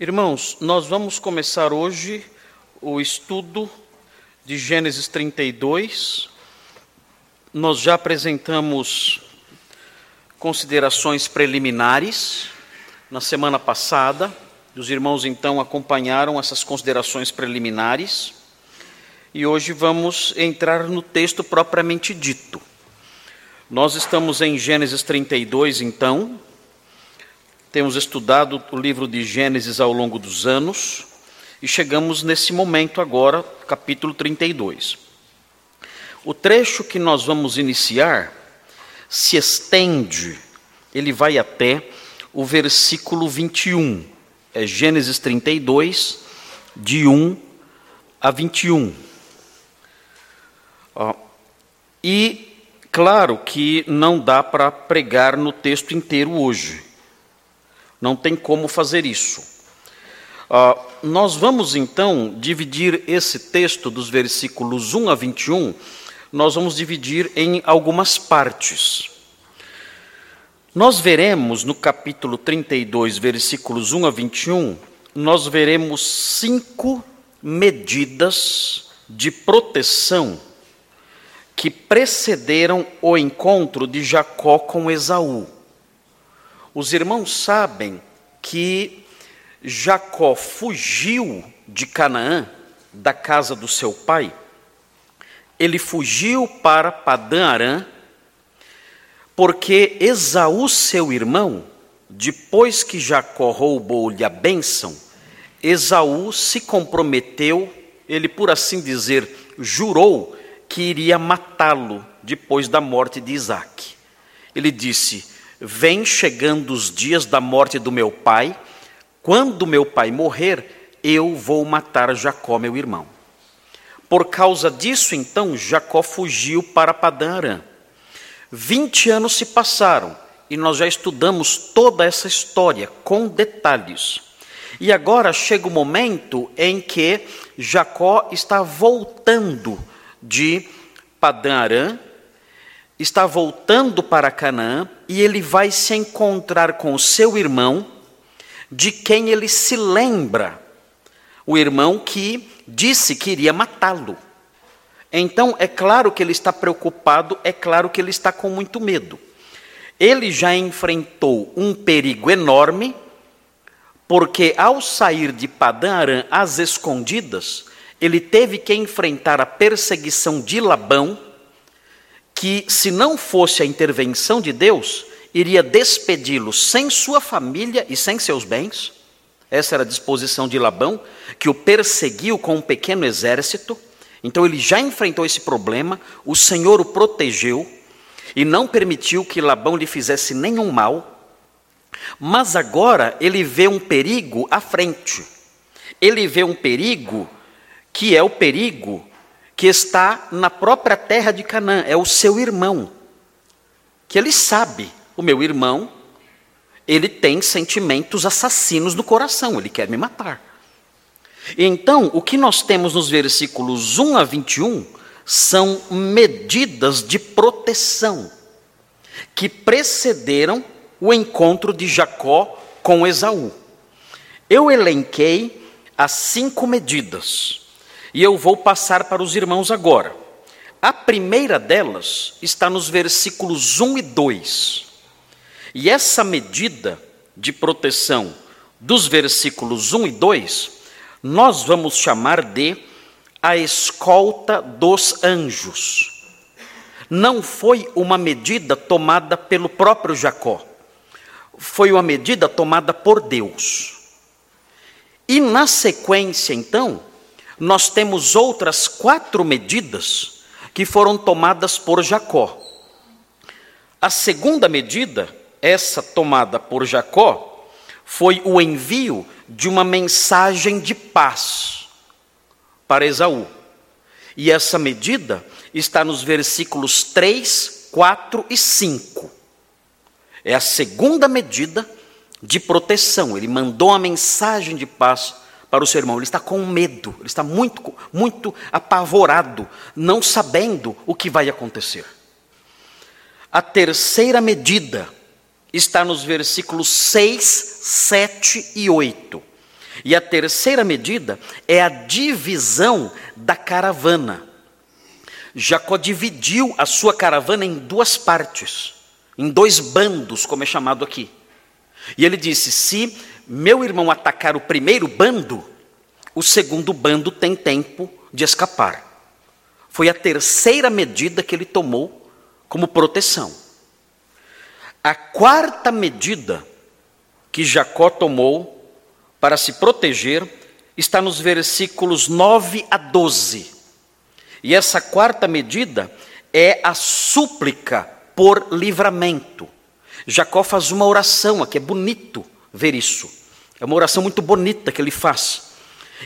Irmãos, nós vamos começar hoje o estudo de Gênesis 32. Nós já apresentamos considerações preliminares na semana passada. Os irmãos então acompanharam essas considerações preliminares. E hoje vamos entrar no texto propriamente dito. Nós estamos em Gênesis 32, então, temos estudado o livro de Gênesis ao longo dos anos e chegamos nesse momento agora, capítulo 32. O trecho que nós vamos iniciar se estende, ele vai até o versículo 21. É Gênesis 32, de 1 a 21. Ó, e claro que não dá para pregar no texto inteiro hoje. Não tem como fazer isso. Uh, nós vamos então dividir esse texto dos versículos 1 a 21, nós vamos dividir em algumas partes. Nós veremos no capítulo 32, versículos 1 a 21, nós veremos cinco medidas de proteção que precederam o encontro de Jacó com Esaú. Os irmãos sabem que Jacó fugiu de Canaã, da casa do seu pai. Ele fugiu para Padã Arã, porque Esaú, seu irmão, depois que Jacó roubou-lhe a bênção, Esaú se comprometeu, ele, por assim dizer, jurou que iria matá-lo depois da morte de Isaac. Ele disse: Vem chegando os dias da morte do meu pai, quando meu pai morrer, eu vou matar Jacó, meu irmão. Por causa disso, então, Jacó fugiu para Padã Arã. Vinte anos se passaram e nós já estudamos toda essa história com detalhes. E agora chega o momento em que Jacó está voltando de Padã Arã está voltando para Canaã e ele vai se encontrar com o seu irmão, de quem ele se lembra, o irmão que disse que iria matá-lo. Então, é claro que ele está preocupado, é claro que ele está com muito medo. Ele já enfrentou um perigo enorme, porque ao sair de Padã Arã às escondidas, ele teve que enfrentar a perseguição de Labão, que, se não fosse a intervenção de Deus, iria despedi-lo sem sua família e sem seus bens. Essa era a disposição de Labão, que o perseguiu com um pequeno exército. Então ele já enfrentou esse problema, o Senhor o protegeu e não permitiu que Labão lhe fizesse nenhum mal. Mas agora ele vê um perigo à frente. Ele vê um perigo que é o perigo que está na própria terra de Canaã, é o seu irmão. Que ele sabe, o meu irmão, ele tem sentimentos assassinos no coração, ele quer me matar. Então, o que nós temos nos versículos 1 a 21 são medidas de proteção que precederam o encontro de Jacó com Esaú. Eu elenquei as cinco medidas e eu vou passar para os irmãos agora. A primeira delas está nos versículos 1 e 2. E essa medida de proteção dos versículos 1 e 2, nós vamos chamar de a escolta dos anjos. Não foi uma medida tomada pelo próprio Jacó, foi uma medida tomada por Deus. E na sequência, então, nós temos outras quatro medidas que foram tomadas por Jacó. A segunda medida, essa tomada por Jacó, foi o envio de uma mensagem de paz para Esaú. E essa medida está nos versículos 3, 4 e 5. É a segunda medida de proteção. Ele mandou uma mensagem de paz para o seu irmão. Ele está com medo, ele está muito, muito apavorado, não sabendo o que vai acontecer. A terceira medida está nos versículos 6, 7 e 8. E a terceira medida é a divisão da caravana. Jacó dividiu a sua caravana em duas partes, em dois bandos, como é chamado aqui. E ele disse: se meu irmão atacar o primeiro bando, o segundo bando tem tempo de escapar. Foi a terceira medida que ele tomou como proteção. A quarta medida que Jacó tomou para se proteger está nos versículos 9 a 12. E essa quarta medida é a súplica por livramento. Jacó faz uma oração aqui, é bonito ver isso. É uma oração muito bonita que ele faz.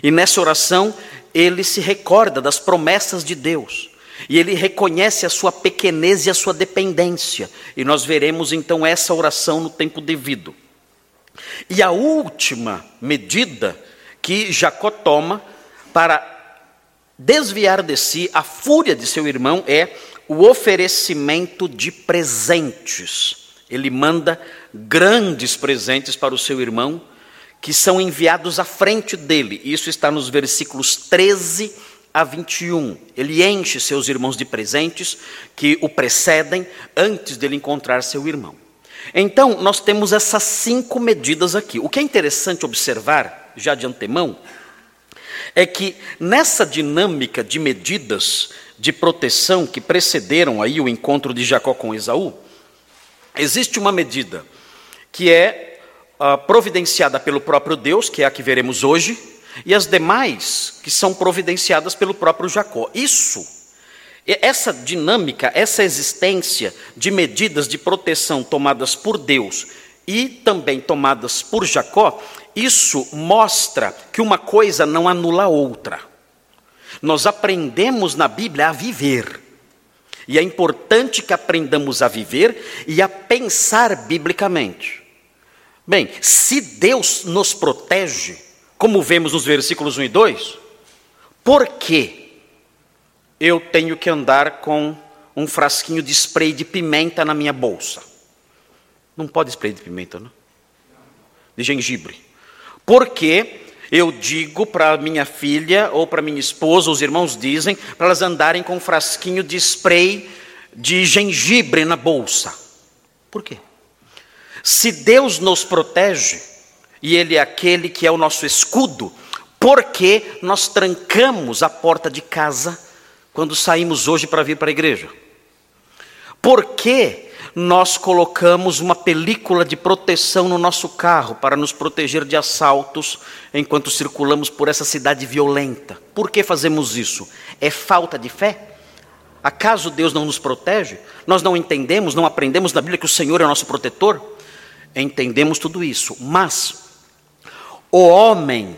E nessa oração ele se recorda das promessas de Deus. E ele reconhece a sua pequenez e a sua dependência. E nós veremos então essa oração no tempo devido. E a última medida que Jacó toma para desviar de si a fúria de seu irmão é o oferecimento de presentes. Ele manda grandes presentes para o seu irmão, que são enviados à frente dele. Isso está nos versículos 13 a 21. Ele enche seus irmãos de presentes que o precedem antes dele encontrar seu irmão. Então, nós temos essas cinco medidas aqui. O que é interessante observar, já de antemão, é que nessa dinâmica de medidas de proteção que precederam aí o encontro de Jacó com Esaú, existe uma medida que é uh, providenciada pelo próprio Deus, que é a que veremos hoje, e as demais que são providenciadas pelo próprio Jacó. Isso, essa dinâmica, essa existência de medidas de proteção tomadas por Deus e também tomadas por Jacó, isso mostra que uma coisa não anula a outra. Nós aprendemos na Bíblia a viver. E é importante que aprendamos a viver e a pensar biblicamente. Bem, se Deus nos protege, como vemos nos versículos 1 e 2, por que eu tenho que andar com um frasquinho de spray de pimenta na minha bolsa? Não pode spray de pimenta, não? De gengibre. Porque eu digo para minha filha ou para minha esposa, os irmãos dizem, para elas andarem com um frasquinho de spray de gengibre na bolsa. Por quê? Se Deus nos protege, e Ele é aquele que é o nosso escudo, por que nós trancamos a porta de casa quando saímos hoje para vir para a igreja? Por que nós colocamos uma película de proteção no nosso carro para nos proteger de assaltos enquanto circulamos por essa cidade violenta. Por que fazemos isso? É falta de fé? Acaso Deus não nos protege? Nós não entendemos, não aprendemos na Bíblia que o Senhor é nosso protetor? Entendemos tudo isso, mas o homem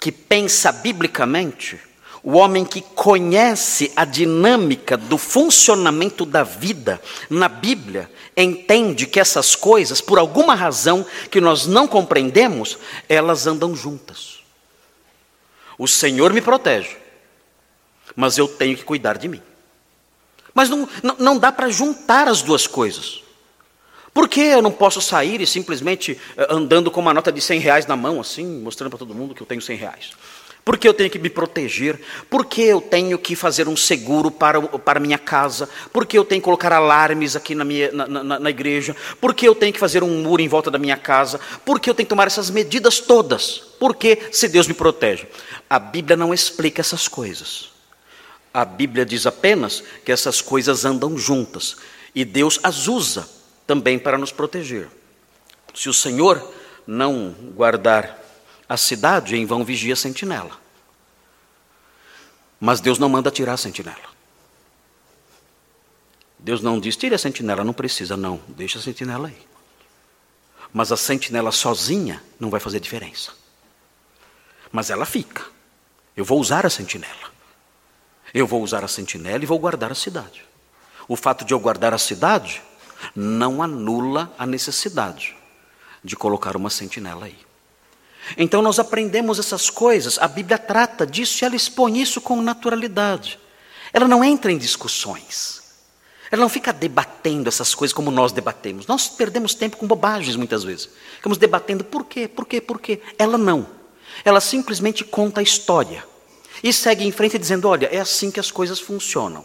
que pensa biblicamente, o homem que conhece a dinâmica do funcionamento da vida na Bíblia, entende que essas coisas, por alguma razão que nós não compreendemos, elas andam juntas. O Senhor me protege, mas eu tenho que cuidar de mim. Mas não, não, dá para juntar as duas coisas. Por que eu não posso sair e simplesmente eh, andando com uma nota de 100 reais na mão, assim, mostrando para todo mundo que eu tenho 100 reais? Por que eu tenho que me proteger? Por que eu tenho que fazer um seguro para, para minha casa? Por que eu tenho que colocar alarmes aqui na, minha, na, na, na igreja? Por que eu tenho que fazer um muro em volta da minha casa? Por que eu tenho que tomar essas medidas todas? Por que, se Deus me protege? A Bíblia não explica essas coisas. A Bíblia diz apenas que essas coisas andam juntas. E Deus as usa também para nos proteger. Se o Senhor não guardar a cidade, em vão vigia a sentinela. Mas Deus não manda tirar a sentinela. Deus não diz, tire a sentinela, não precisa, não, deixa a sentinela aí. Mas a sentinela sozinha não vai fazer diferença. Mas ela fica. Eu vou usar a sentinela. Eu vou usar a sentinela e vou guardar a cidade. O fato de eu guardar a cidade não anula a necessidade de colocar uma sentinela aí. Então nós aprendemos essas coisas, a Bíblia trata disso e ela expõe isso com naturalidade. Ela não entra em discussões. Ela não fica debatendo essas coisas como nós debatemos. Nós perdemos tempo com bobagens muitas vezes. Ficamos debatendo por quê, por quê, por quê. Ela não. Ela simplesmente conta a história e segue em frente dizendo: olha, é assim que as coisas funcionam.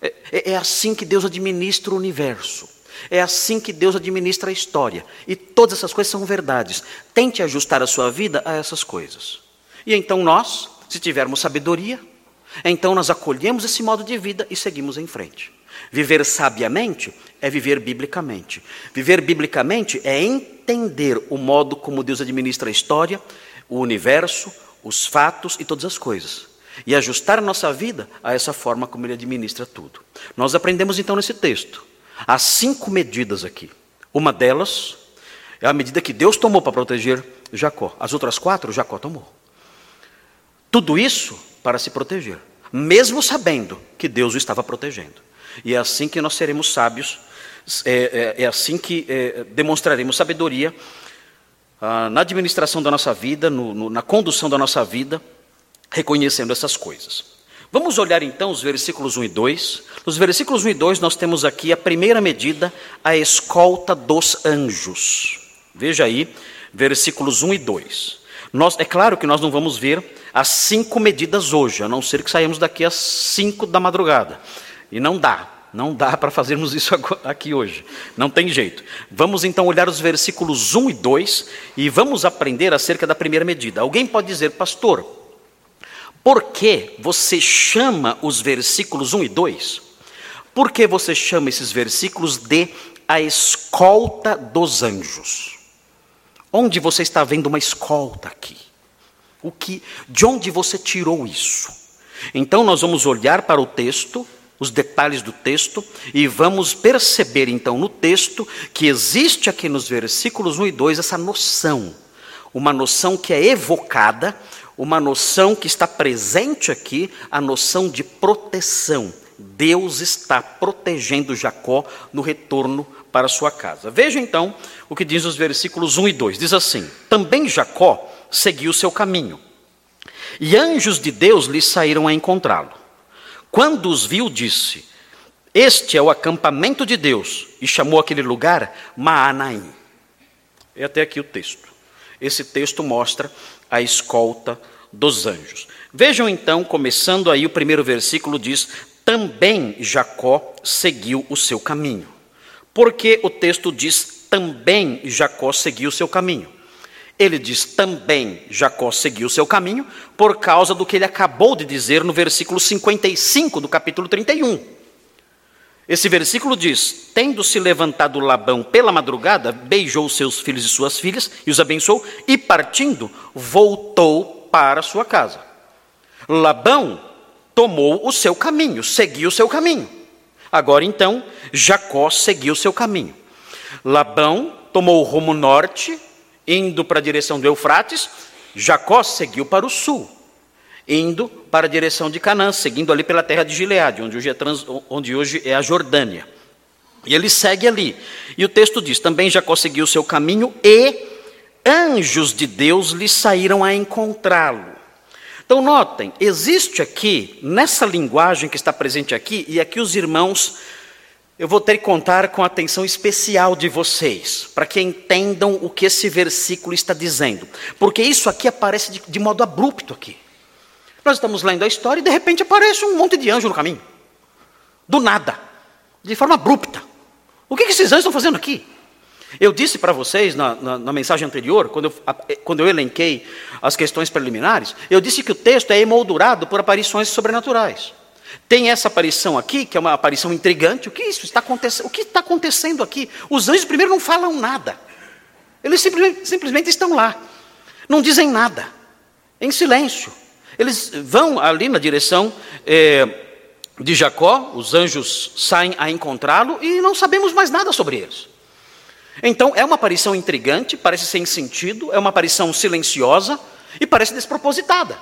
É, é, é assim que Deus administra o universo. É assim que Deus administra a história. E todas essas coisas são verdades. Tente ajustar a sua vida a essas coisas. E então nós, se tivermos sabedoria, então nós acolhemos esse modo de vida e seguimos em frente. Viver sabiamente é viver biblicamente. Viver biblicamente é entender o modo como Deus administra a história, o universo, os fatos e todas as coisas. E ajustar a nossa vida a essa forma como Ele administra tudo. Nós aprendemos então nesse texto. Há cinco medidas aqui. Uma delas é a medida que Deus tomou para proteger Jacó. As outras quatro, Jacó tomou. Tudo isso para se proteger, mesmo sabendo que Deus o estava protegendo. E é assim que nós seremos sábios, é, é, é assim que é, demonstraremos sabedoria ah, na administração da nossa vida, no, no, na condução da nossa vida, reconhecendo essas coisas. Vamos olhar então os versículos 1 e 2. Nos versículos 1 e 2 nós temos aqui a primeira medida, a escolta dos anjos. Veja aí, versículos 1 e 2. Nós, é claro que nós não vamos ver as cinco medidas hoje, a não ser que saímos daqui às cinco da madrugada. E não dá, não dá para fazermos isso aqui hoje. Não tem jeito. Vamos então olhar os versículos 1 e 2 e vamos aprender acerca da primeira medida. Alguém pode dizer, pastor, por que você chama os versículos 1 e 2? Por que você chama esses versículos de a escolta dos anjos? Onde você está vendo uma escolta aqui? O que, de onde você tirou isso? Então nós vamos olhar para o texto os detalhes do texto e vamos perceber então no texto que existe aqui nos versículos 1 e 2 essa noção, uma noção que é evocada, uma noção que está presente aqui, a noção de proteção. Deus está protegendo Jacó no retorno para sua casa. Veja então o que diz os versículos 1 e 2. Diz assim: Também Jacó seguiu seu caminho, e anjos de Deus lhe saíram a encontrá-lo. Quando os viu, disse: Este é o acampamento de Deus, e chamou aquele lugar Maanaim. É até aqui o texto. Esse texto mostra a escolta dos anjos. Vejam então, começando aí o primeiro versículo diz: Também Jacó seguiu o seu caminho. Porque o texto diz: Também Jacó seguiu o seu caminho. Ele diz também Jacó seguiu seu caminho por causa do que ele acabou de dizer no versículo 55 do capítulo 31. Esse versículo diz: Tendo se levantado Labão pela madrugada, beijou seus filhos e suas filhas e os abençoou, e partindo, voltou para sua casa. Labão tomou o seu caminho, seguiu o seu caminho. Agora então, Jacó seguiu o seu caminho. Labão tomou o rumo norte, Indo para a direção do Eufrates, Jacó seguiu para o sul, indo para a direção de Canaã, seguindo ali pela terra de Gileade, onde hoje é, trans, onde hoje é a Jordânia. E ele segue ali. E o texto diz: também Jacó seguiu o seu caminho e anjos de Deus lhe saíram a encontrá-lo. Então, notem, existe aqui, nessa linguagem que está presente aqui, e aqui os irmãos eu vou ter que contar com a atenção especial de vocês, para que entendam o que esse versículo está dizendo. Porque isso aqui aparece de, de, modo abrupto aqui. Nós estamos lendo a história e de repente aparece um monte de anjo no caminho. Do nada. De forma abrupta. O que, que esses anjos estão fazendo aqui? Eu disse para vocês na, na, na, mensagem anterior, quando eu, eh, quando eu elenquei as questões preliminares, eu disse que o texto é emoldurado por aparições sobrenaturais. Tem essa aparição aqui, que é uma aparição intrigante. O que isso está acontecendo? O que está acontecendo aqui? Os anjos primeiro não falam nada. Eles simplesmente, simplesmente estão lá. Não dizem nada. Em silêncio. Eles vão ali na direção é, de Jacó, os anjos saem a encontrá-lo e não sabemos mais nada sobre eles. Então é uma aparição intrigante, parece sem sentido, é uma aparição silenciosa e parece despropositada.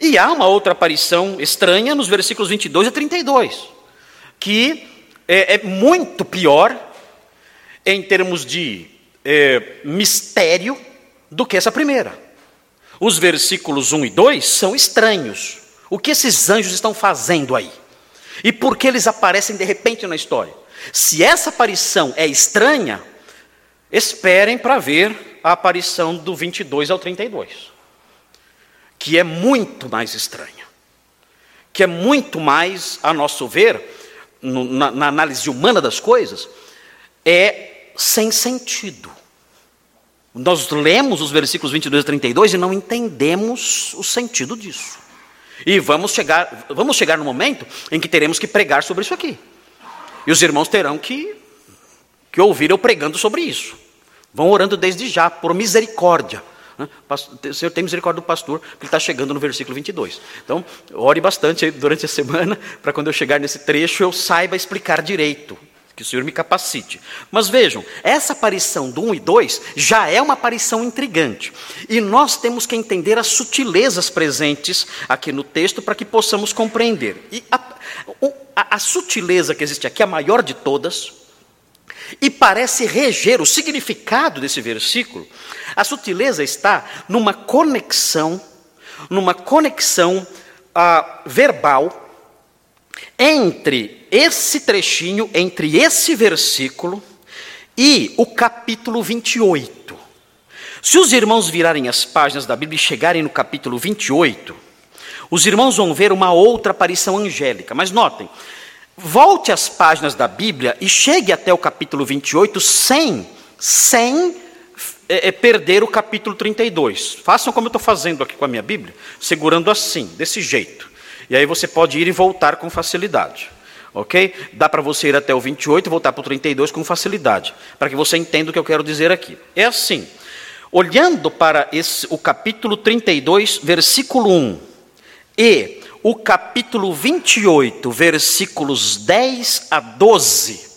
E há uma outra aparição estranha nos versículos 22 a 32, que é, é muito pior em termos de é, mistério do que essa primeira. Os versículos 1 e 2 são estranhos. O que esses anjos estão fazendo aí? E por que eles aparecem de repente na história? Se essa aparição é estranha, esperem para ver a aparição do 22 ao 32. que é muito mais estranha, que é muito mais, a nosso ver, no, na, na análise humana das coisas, é sem sentido. Nós lemos os versículos 22 e 32 e não entendemos o sentido disso. E vamos chegar, vamos chegar no momento em que teremos que pregar sobre isso aqui. E os irmãos terão que, que ouvir eu pregando sobre isso. Vão orando desde já, por misericórdia. O Senhor tem misericórdia do pastor, porque ele está chegando no versículo 22. Então, ore bastante durante a semana, para quando eu chegar nesse trecho eu saiba explicar direito. Que o Senhor me capacite. Mas vejam, essa aparição do 1 e 2 já é uma aparição intrigante. E nós temos que entender as sutilezas presentes aqui no texto para que possamos compreender. E a, a, a sutileza que existe aqui, a maior de todas, e parece reger o significado desse versículo, a sutileza está numa conexão, numa conexão ah, verbal entre esse trechinho, entre esse versículo e o capítulo 28. Se os irmãos virarem as páginas da Bíblia e chegarem no capítulo 28, os irmãos vão ver uma outra aparição angélica. Mas notem, volte às páginas da Bíblia e chegue até o capítulo 28 sem, sem é, é, perder o capítulo 32. Façam como eu estou fazendo aqui com a minha Bíblia, segurando assim, desse jeito. E aí você pode ir e voltar com facilidade. Ok? Dá para você ir até o 28 e voltar para o 32 com facilidade, para que você entenda o que eu quero dizer aqui. É assim: olhando para esse, o capítulo 32, versículo 1, e o capítulo 28, versículos 10 a 12,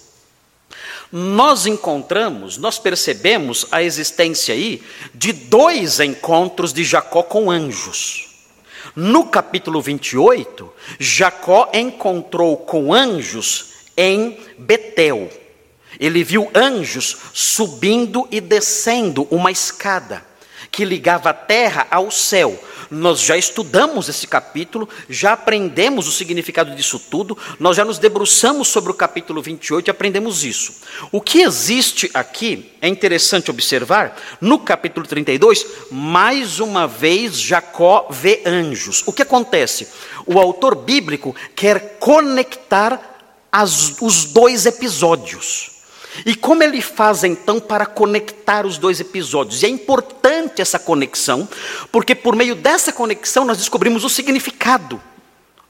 nós encontramos, nós percebemos a existência aí de dois encontros de Jacó com anjos. No capítulo 28, Jacó encontrou com anjos em Betel. Ele viu anjos subindo e descendo uma escada que ligava a terra ao céu. Nós já estudamos esse capítulo, já aprendemos o significado disso tudo, nós já nos debruçamos sobre o capítulo 28 e aprendemos isso. O que existe aqui é interessante observar, no capítulo 32, mais uma vez Jacó vê anjos. O que acontece? O autor bíblico quer conectar as, os dois episódios. E como ele faz então para conectar os dois episódios? E é importante essa conexão, porque por meio dessa conexão nós descobrimos o significado.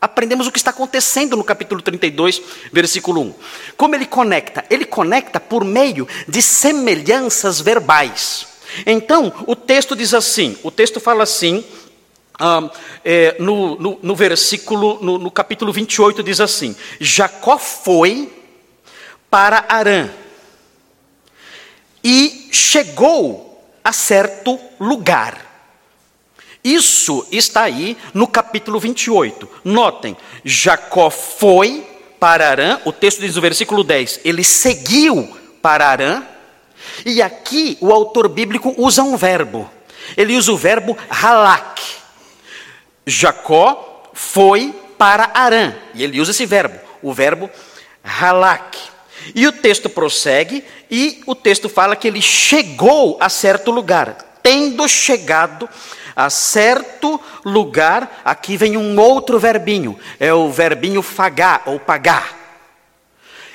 Aprendemos o que está acontecendo no capítulo 32, versículo 1. Como ele conecta? Ele conecta por meio de semelhanças verbais. Então, o texto diz assim: o texto fala assim, ah, é, no, no, no, versículo, no, no capítulo 28, diz assim: Jacó foi para Arã e chegou a certo lugar. Isso está aí no capítulo 28. Notem, Jacó foi para Arã, o texto diz no versículo 10, ele seguiu para Arã, e aqui o autor bíblico usa um verbo. Ele usa o verbo halak. Jacó foi para Arã, e ele usa esse verbo, o verbo halak. E o texto prossegue, e o texto fala que ele chegou a certo lugar. Tendo chegado a certo lugar, aqui vem um outro verbinho, é o verbinho fagar ou pagar.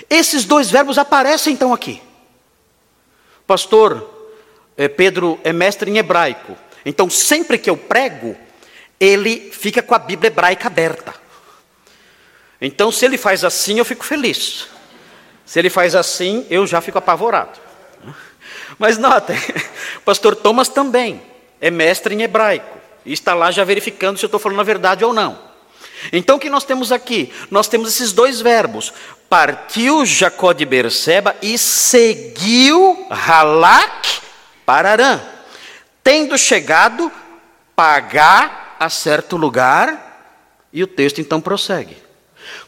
Esses dois verbos aparecem então aqui. Pastor é, Pedro é mestre em hebraico, então sempre que eu prego, ele fica com a Bíblia hebraica aberta. Então, se ele faz assim, eu fico feliz. Se ele faz assim, eu já fico apavorado. Mas notem, o pastor Thomas também é mestre em hebraico e está lá já verificando se eu estou falando a verdade ou não. Então o que nós temos aqui? Nós temos esses dois verbos. Partiu Jacó de Berseba e seguiu Halak para Arã. Tendo chegado, pagar a certo lugar, e o texto então prossegue.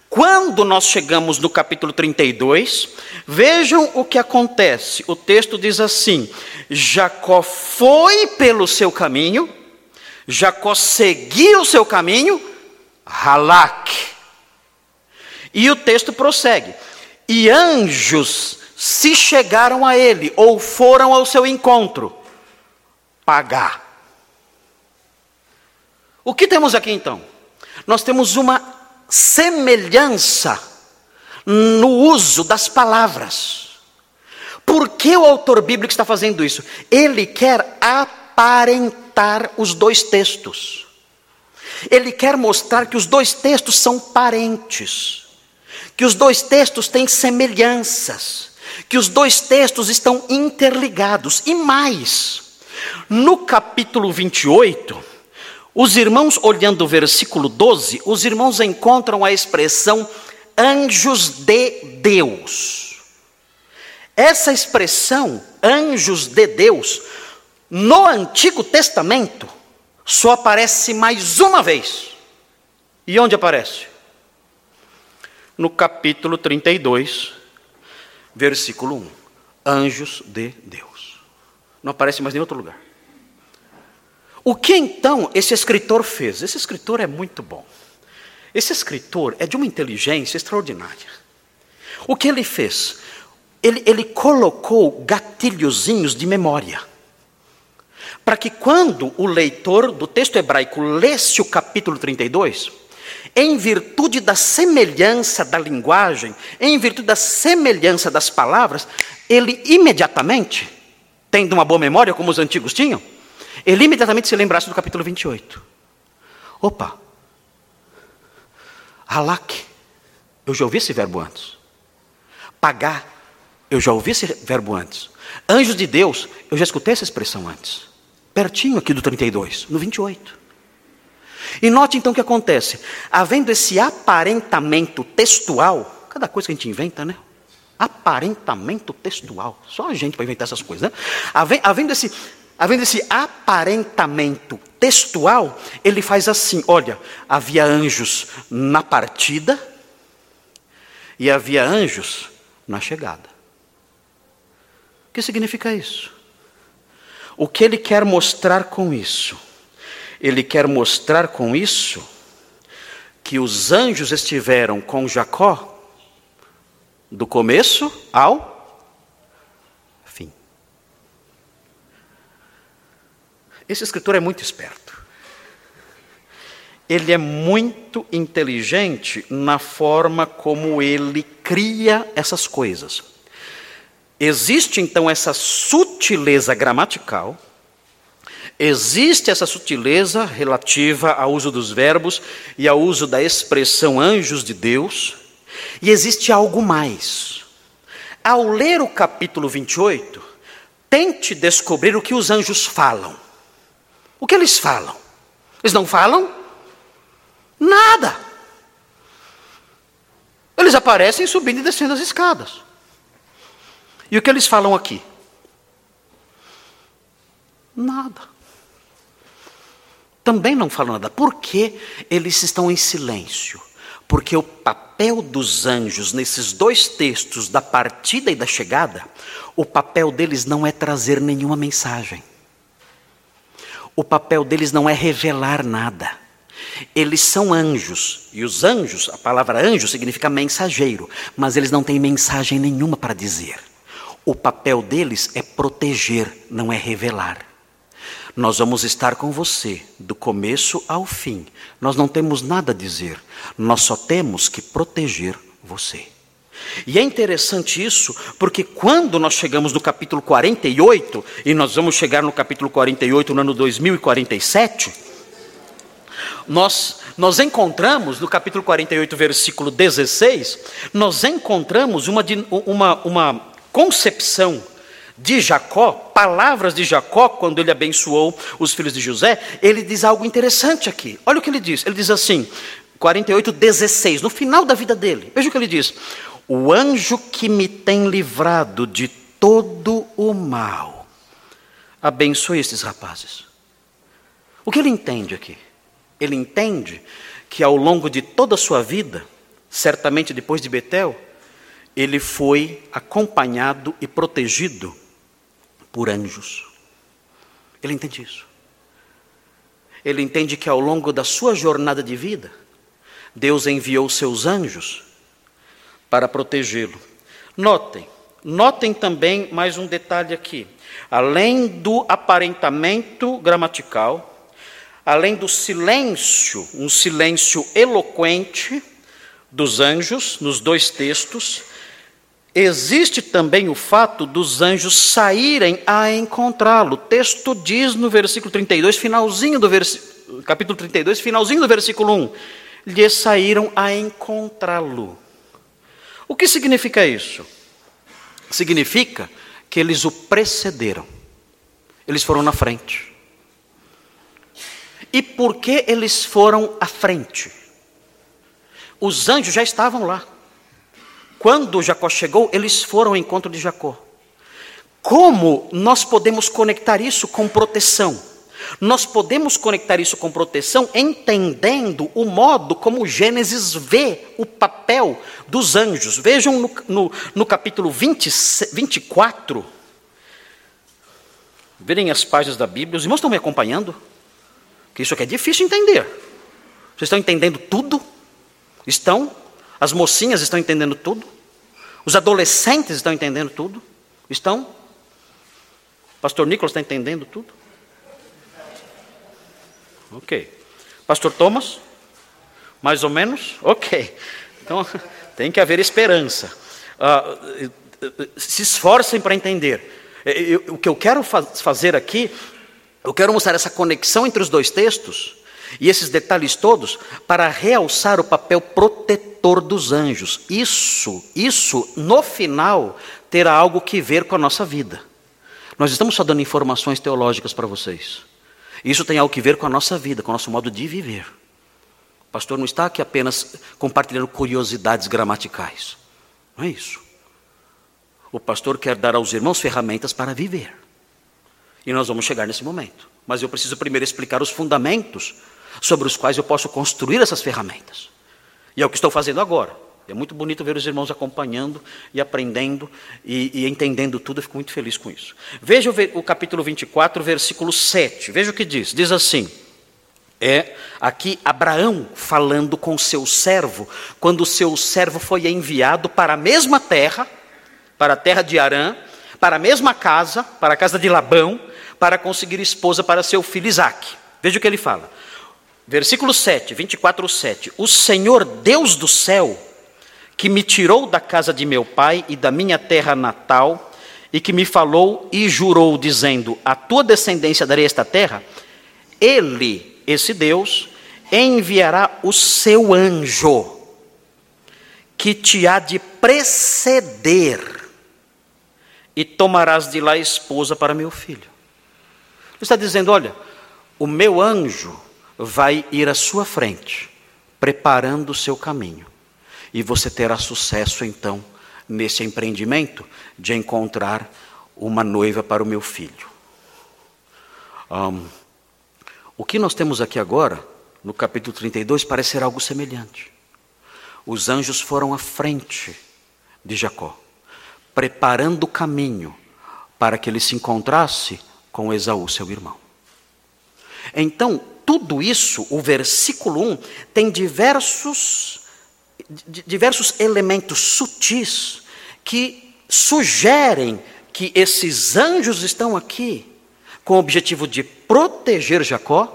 Quando nós chegamos no capítulo 32, vejam o que acontece. O texto diz assim: Jacó foi pelo seu caminho, Jacó seguiu o seu caminho, Halak. E o texto prossegue: E anjos se chegaram a ele, ou foram ao seu encontro, pagar. O que temos aqui então? Nós temos uma semelhança no uso das palavras. Por que o autor bíblico está fazendo isso? Ele quer aparentar os dois textos. Ele quer mostrar que os dois textos são parentes, que os dois textos têm semelhanças, que os dois textos estão interligados. E mais, no capítulo 28, os irmãos, olhando o versículo 12, os irmãos encontram a expressão anjos de Deus. Essa expressão, anjos de Deus, no Antigo Testamento, só aparece mais uma vez. E onde aparece? No capítulo 32, versículo 1. Anjos de Deus. Não aparece mais em outro lugar. O que então esse escritor fez? Esse escritor é muito bom. Esse escritor é de uma inteligência extraordinária. O que ele fez? Ele, ele colocou gatilhozinhos de memória. Para que quando o leitor do texto hebraico lesse o capítulo 32, em virtude da semelhança da linguagem, em virtude da semelhança das palavras, ele imediatamente, tendo uma boa memória, como os antigos tinham, ele imediatamente se lembrasse do capítulo 28. Opa! Halak, eu já ouvi esse verbo antes. Pagar, eu já ouvi esse verbo antes. Anjos de Deus, eu já escutei essa expressão antes. Pertinho aqui do 32, no 28. E note então o que acontece. Havendo esse aparentamento textual, cada coisa que a gente inventa, né? Aparentamento textual. Só a gente para inventar essas coisas, né? Havendo esse havendo esse aparentamento textual, ele faz assim: olha, havia anjos na partida e havia anjos na chegada. O que significa isso? O que ele quer mostrar com isso? Ele quer mostrar com isso que os anjos estiveram com Jacó do começo ao Esse escritor é muito esperto. Ele é muito inteligente na forma como ele cria essas coisas. Existe então essa sutileza gramatical, existe essa sutileza relativa ao uso dos verbos e ao uso da expressão anjos de Deus, e existe algo mais. Ao ler o capítulo 28, tente descobrir o que os anjos falam. O que eles falam? Eles não falam nada. Eles aparecem subindo e descendo as escadas. E o que eles falam aqui? Nada. Também não falam nada. Por que eles estão em silêncio? Porque o papel dos anjos nesses dois textos, da partida e da chegada, o papel deles não é trazer nenhuma mensagem o papel deles não é revelar nada. Eles são anjos, e os anjos, a palavra anjo significa mensageiro, mas eles não têm mensagem nenhuma para dizer. O papel deles é proteger, não é revelar. Nós vamos estar com você do começo ao fim. Nós não temos nada a dizer, nós só temos que proteger você. E é interessante isso, porque quando nós chegamos no capítulo 48, e nós vamos chegar no capítulo 48 no ano 2047, nós, nós encontramos, no capítulo 48, versículo 16, nós encontramos uma, uma, uma concepção de Jacó, palavras de Jacó, quando ele abençoou os filhos de José, ele diz algo interessante aqui. Olha o que ele diz. Ele diz assim, 48, 16, no final da vida dele. Veja o que ele diz: o anjo que me tem livrado de todo o mal, abençoe esses rapazes. O que ele entende aqui? Ele entende que ao longo de toda a sua vida, certamente depois de Betel, ele foi acompanhado e protegido por anjos. Ele entende isso. Ele entende que ao longo da sua jornada de vida, Deus enviou seus anjos para protegê-lo. Notem, notem também mais um detalhe aqui. Além do aparentamento gramatical, além do silêncio, um silêncio eloquente dos anjos, nos dois textos, existe também o fato dos anjos saírem a encontrá-lo. O texto diz no versículo 32, finalzinho do versículo, capítulo 32, finalzinho do versículo 1, lhes saíram a encontrá-lo. O que significa isso? Significa que eles o precederam. Eles foram na frente. E por que eles foram à frente? Os anjos já estavam lá. Quando Jacó chegou, eles foram ao encontro de Jacó. Como nós podemos conectar isso com proteção? Nós podemos conectar isso com proteção entendendo o modo como Gênesis vê o papel dos anjos. Vejam no, no, no capítulo 20, 24. Verem as páginas da Bíblia. Os irmãos estão me acompanhando? Que isso aqui é difícil entender. Vocês estão entendendo tudo? Estão? As mocinhas estão entendendo tudo? Os adolescentes estão entendendo tudo? Estão? Pastor Nicolas está entendendo tudo? Ok. Pastor Thomas? Mais ou menos? Ok. Então, tem que haver esperança. Uh, se esforcem para entender. Eu, o que eu quero fazer aqui, eu quero mostrar essa conexão entre os dois textos e esses detalhes todos para realçar o papel protetor dos anjos. Isso, isso, no final, terá algo que ver com a nossa vida. Nós estamos só dando informações teológicas para vocês. Isso tem algo que ver com a nossa vida, com o nosso modo de viver. O pastor não está aqui apenas compartilhando curiosidades gramaticais. Não é isso. O pastor quer dar aos irmãos ferramentas para viver. E nós vamos chegar nesse momento. Mas eu preciso primeiro explicar os fundamentos sobre os quais eu posso construir essas ferramentas. E é o que estou fazendo agora. É muito bonito ver os irmãos acompanhando e aprendendo e, e entendendo tudo, eu fico muito feliz com isso. Veja o, o capítulo 24, versículo 7. Veja o que diz: diz assim. É aqui Abraão falando com seu servo, quando seu servo foi enviado para a mesma terra, para a terra de Arã, para a mesma casa, para a casa de Labão, para conseguir esposa para seu filho Isaque. Veja o que ele fala. Versículo 7, 24, 7. O Senhor Deus do céu que me tirou da casa de meu pai e da minha terra natal, e que me falou e jurou, dizendo: A tua descendência darei esta terra, ele, esse Deus, enviará o seu anjo, que te há de preceder, e tomarás de lá esposa para meu filho. Ele está dizendo: Olha, o meu anjo vai ir à sua frente, preparando o seu caminho e você terá sucesso então nesse empreendimento de encontrar uma noiva para o meu filho. Um, o que nós temos aqui agora, no capítulo 32, parece ser algo semelhante. Os anjos foram à frente de Jacó, preparando o caminho para que ele se encontrasse com Esaú, seu irmão. Então, tudo isso, o versículo 1, tem diversos diversos elementos sutis que sugerem que esses anjos estão aqui com o objetivo de proteger Jacó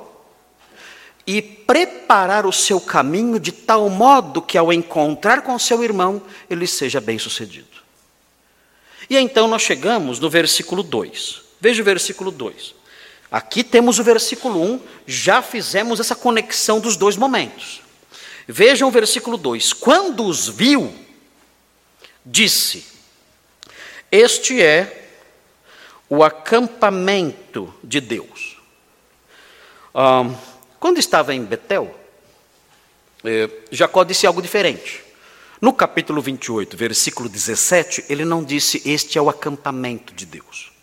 e preparar o seu caminho de tal modo que, ao encontrar com seu irmão, ele seja bem-sucedido. E então nós chegamos no versículo 2. Veja o versículo 2. Aqui temos o versículo 1, já fizemos essa conexão dos dois momentos. Vejam o versículo 2: Quando os viu, disse: Este é o acampamento de Deus. Um, quando estava em Betel, eh, Jacó disse algo diferente. No capítulo 28, versículo 17, ele não disse: Este é o acampamento de Deus.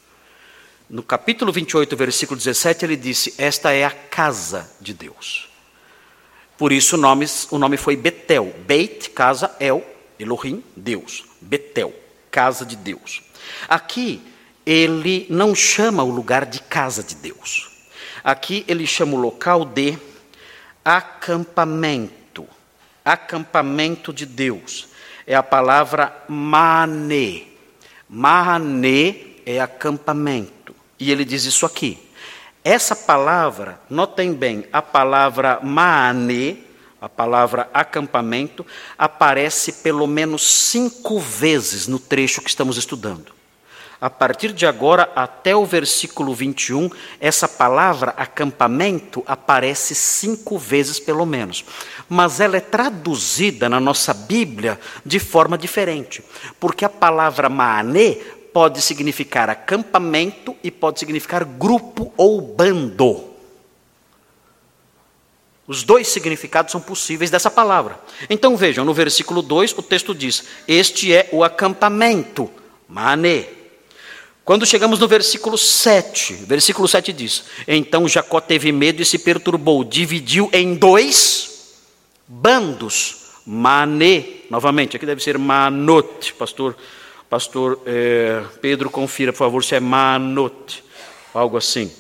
No capítulo 28, versículo 17, ele disse: Esta é a casa de Deus. Por isso o nome, o nome foi Betel. Beit, casa, El, Elohim, Deus. Betel, casa de Deus. Aqui ele não chama o lugar de casa de Deus. Aqui ele chama o local de acampamento. Acampamento de Deus. É a palavra mane. Mane é acampamento. E ele diz isso aqui. Essa palavra, notem bem, a palavra maane, a palavra acampamento, aparece pelo menos cinco vezes no trecho que estamos estudando. A partir de agora, até o versículo 21, essa palavra acampamento aparece cinco vezes pelo menos. Mas ela é traduzida na nossa Bíblia de forma diferente. Porque a palavra maane pode significar acampamento e pode significar grupo ou bando. Os dois significados são possíveis dessa palavra. Então vejam, no versículo 2 o texto diz: Este é o acampamento, mané. Quando chegamos no versículo 7, versículo 7 diz: Então Jacó teve medo e se perturbou, dividiu em dois bandos, mané, novamente, aqui deve ser manot, pastor, pastor é, Pedro, confira, por favor, se é manot, algo assim.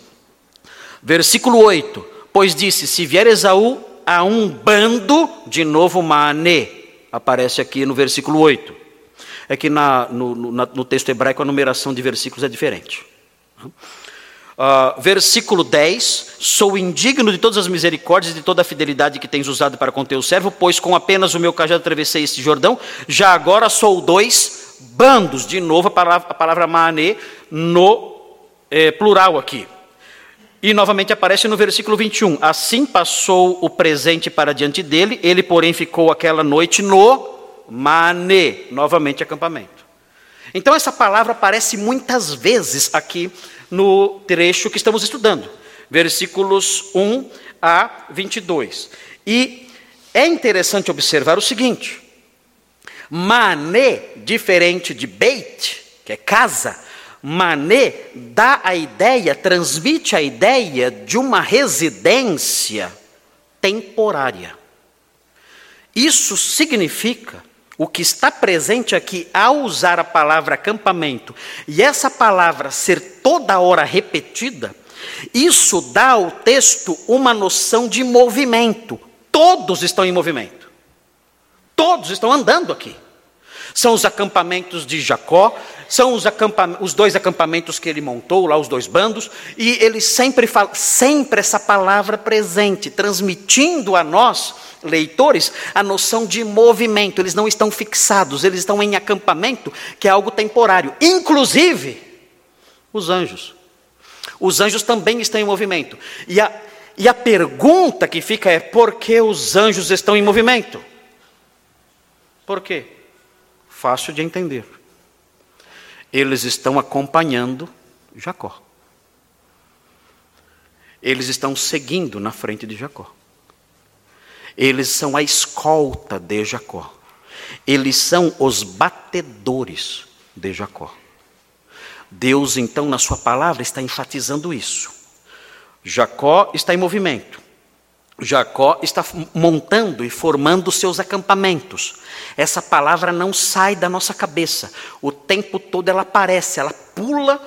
Versículo 8: Pois disse: Se vier Esaú a um bando, de novo mané, aparece aqui no versículo 8 é que na, no, no, no, texto hebraico a numeração de versículos é diferente. Uh, versículo 10: Sou indigno de todas as misericórdias e de toda a fidelidade que tens usado para conter o servo, pois com apenas o meu cajado atravessei este Jordão, já agora sou dois bandos. De novo a palavra, a palavra mané no é, plural aqui. E novamente aparece no versículo 21. Assim passou o presente para diante dele, ele, porém, ficou aquela noite no Mane, novamente acampamento. Então essa palavra aparece muitas vezes aqui no trecho que estamos estudando, versículos 1 a 22. E é interessante observar o seguinte: Mané, diferente de Beit, que é casa, Mané dá a ideia, transmite a ideia de uma residência temporária. Isso significa o que está presente aqui ao usar a palavra acampamento e essa palavra ser toda hora repetida, isso dá ao texto uma noção de movimento. Todos estão em movimento. Todos estão andando aqui. São os acampamentos de Jacó, são os, os, dois acampamentos que ele montou, lá os dois bandos, e ele sempre fala, sempre essa palavra presente, transmitindo a nós, leitores, a noção de movimento. Eles não estão fixados, eles estão em acampamento, que é algo temporário. Inclusive, os anjos. Os anjos também estão em movimento. E a, e a pergunta que fica é: por que os anjos estão em movimento? Por quê? Fácil de entender. Eles estão acompanhando Jacó. Eles estão seguindo na frente de Jacó. Eles são a escolta de Jacó. Eles são os batedores de Jacó. Deus, então, na Sua palavra, está enfatizando isso. Jacó está em movimento. Jacó está montando e formando seus acampamentos. Essa palavra não sai da nossa cabeça. O tempo todo ela aparece, ela pula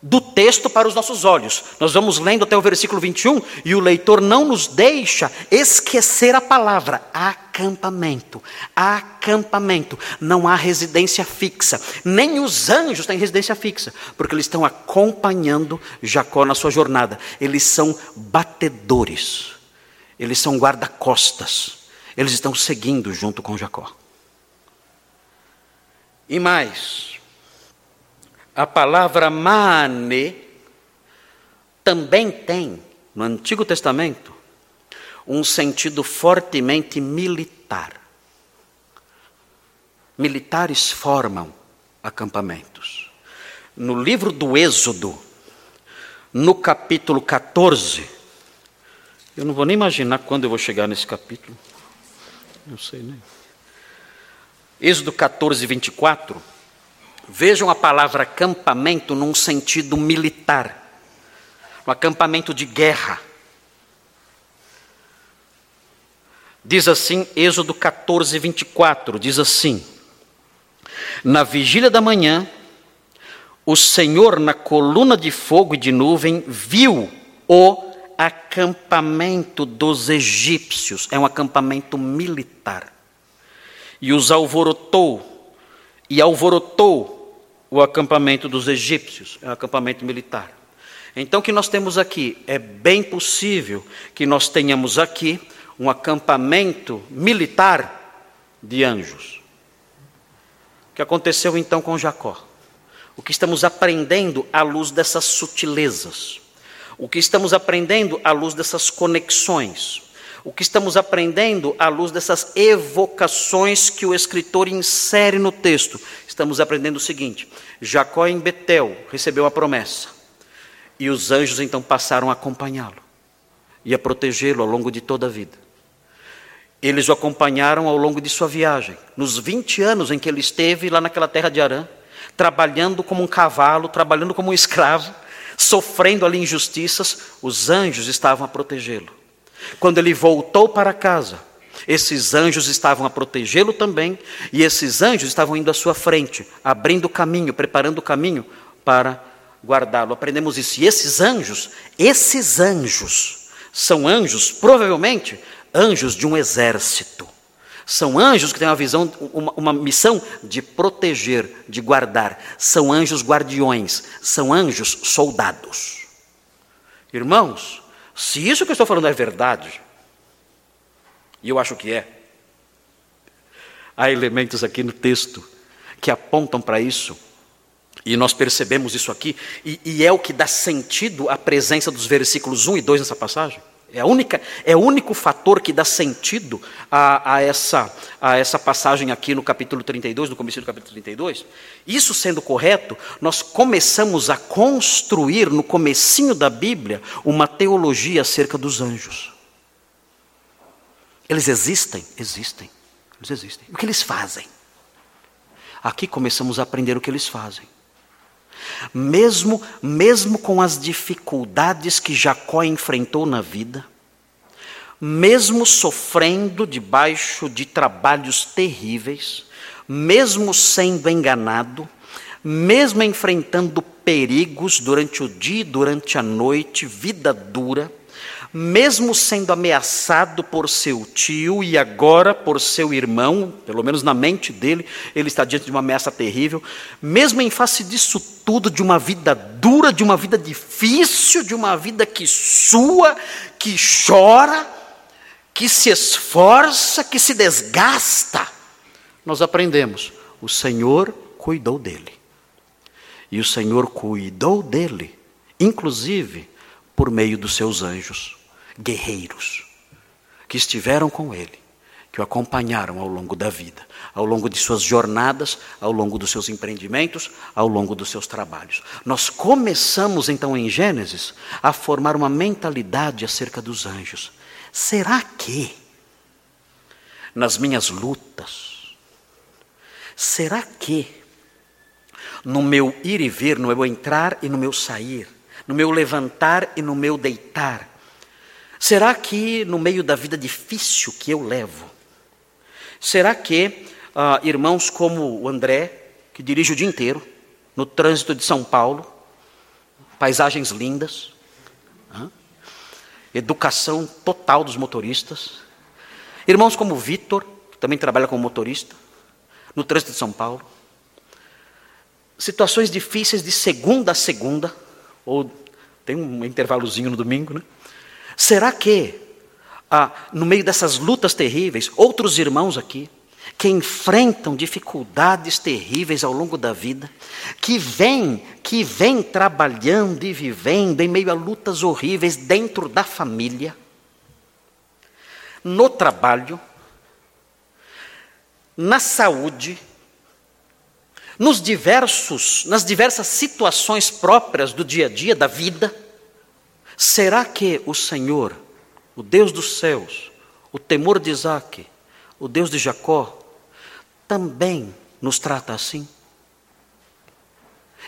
do texto para os nossos olhos. Nós vamos lendo até o versículo 21 e o leitor não nos deixa esquecer a palavra acampamento. Acampamento. Não há residência fixa. Nem os anjos têm residência fixa, porque eles estão acompanhando Jacó na sua jornada. Eles são batedores. Eles são guarda-costas. Eles estão seguindo junto com Jacó. E mais, a palavra mane também tem, no Antigo Testamento, um sentido fortemente militar. Militares formam acampamentos. No livro do Êxodo, no capítulo 14, eu não vou nem imaginar quando eu vou chegar nesse capítulo. Não sei nem. Êxodo 14, 24. Vejam a palavra acampamento num sentido militar. Um acampamento de guerra. Diz assim, Êxodo 14, 24, diz assim: Na vigília da manhã, o Senhor, na coluna de fogo e de nuvem, viu o acampamento dos egípcios, é um acampamento militar. E os alvorotou, e alvorotou o acampamento dos egípcios, é um acampamento militar. Então, o que nós temos aqui? É bem possível que nós tenhamos aqui um acampamento militar de anjos. O que aconteceu então com Jacó? O que estamos aprendendo à luz dessas sutilezas? O que estamos aprendendo à luz dessas conexões? O que estamos aprendendo à luz dessas evocações que o escritor insere no texto? Estamos aprendendo o seguinte: Jacó em Betel recebeu a promessa, e os anjos então passaram a acompanhá-lo e a protegê-lo ao longo de toda a vida. Eles o acompanharam ao longo de sua viagem, nos 20 anos em que ele esteve lá naquela terra de Arã, trabalhando como um cavalo, trabalhando como um escravo, sofrendo ali injustiças, os anjos estavam a protegê-lo. Quando ele voltou para casa, esses anjos estavam a protegê-lo também, e esses anjos estavam indo à sua frente, abrindo o caminho, preparando o caminho para guardá-lo. Aprendemos isso. E esses anjos, esses anjos, são anjos, provavelmente, anjos de um exército. São anjos que têm uma visão, uma, uma, missão de proteger, de guardar. São anjos guardiões, são anjos soldados. Irmãos, se isso que eu estou falando é verdade, e eu acho que é, há elementos aqui no texto que apontam para isso, e nós percebemos isso aqui, e, e é o que dá sentido à presença dos versículos 1 e 2 nessa passagem. É, a única, é o único fator que dá sentido a, a, essa, a essa passagem aqui no capítulo 32, no começo do capítulo 32. Isso sendo correto, nós começamos a construir no comecinho da Bíblia uma teologia acerca dos anjos. Eles existem? Existem. Eles existem. O que eles fazem? Aqui começamos a aprender o que eles fazem. Mesmo, mesmo com as dificuldades que Jacó enfrentou na vida, mesmo sofrendo debaixo de trabalhos terríveis, mesmo sendo enganado, mesmo enfrentando perigos durante o dia e durante a noite, vida dura, mesmo sendo ameaçado por seu tio e agora por seu irmão, pelo menos na mente dele, ele está diante de uma ameaça terrível, mesmo em face disso tudo, de uma vida dura, de uma vida difícil, de uma vida que sua, que chora, que se esforça, que se desgasta, nós aprendemos: o Senhor cuidou dele. E o Senhor cuidou dele, inclusive por meio dos seus anjos guerreiros que estiveram com ele, que o acompanharam ao longo da vida, ao longo de suas jornadas, ao longo dos seus empreendimentos, ao longo dos seus trabalhos. Nós começamos então em Gênesis a formar uma mentalidade acerca dos anjos. Será que nas minhas lutas, será que no meu ir e vir, no meu entrar e no meu sair, no meu levantar e no meu deitar, Será que no meio da vida difícil que eu levo, será que ah, irmãos como o André, que dirige o dia inteiro, no trânsito de São Paulo, paisagens lindas, educação total dos motoristas, irmãos como o Vitor, que também trabalha como motorista, no trânsito de São Paulo, situações difíceis de segunda a segunda, ou tem um intervalozinho no domingo, né? Será que, ah, no meio dessas lutas terríveis, outros irmãos aqui, que enfrentam dificuldades terríveis ao longo da vida, que vêm, que vêm trabalhando e vivendo em meio a lutas horríveis dentro da família, no trabalho, na saúde, nos diversos, nas diversas situações próprias do dia a dia da vida, Será que o Senhor, o Deus dos céus, o temor de Isaac, o Deus de Jacó, também nos trata assim?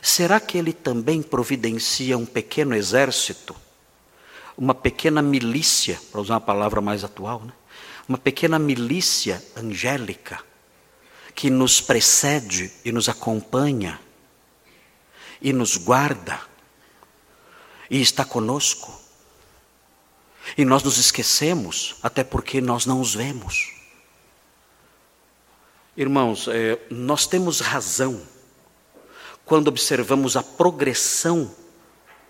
Será que ele também providencia um pequeno exército, uma pequena milícia, para usar uma palavra mais atual, né? uma pequena milícia angélica, que nos precede e nos acompanha e nos guarda e está conosco. E nós nos esquecemos, até porque nós não os vemos. Irmãos, é, nós temos razão quando observamos a progressão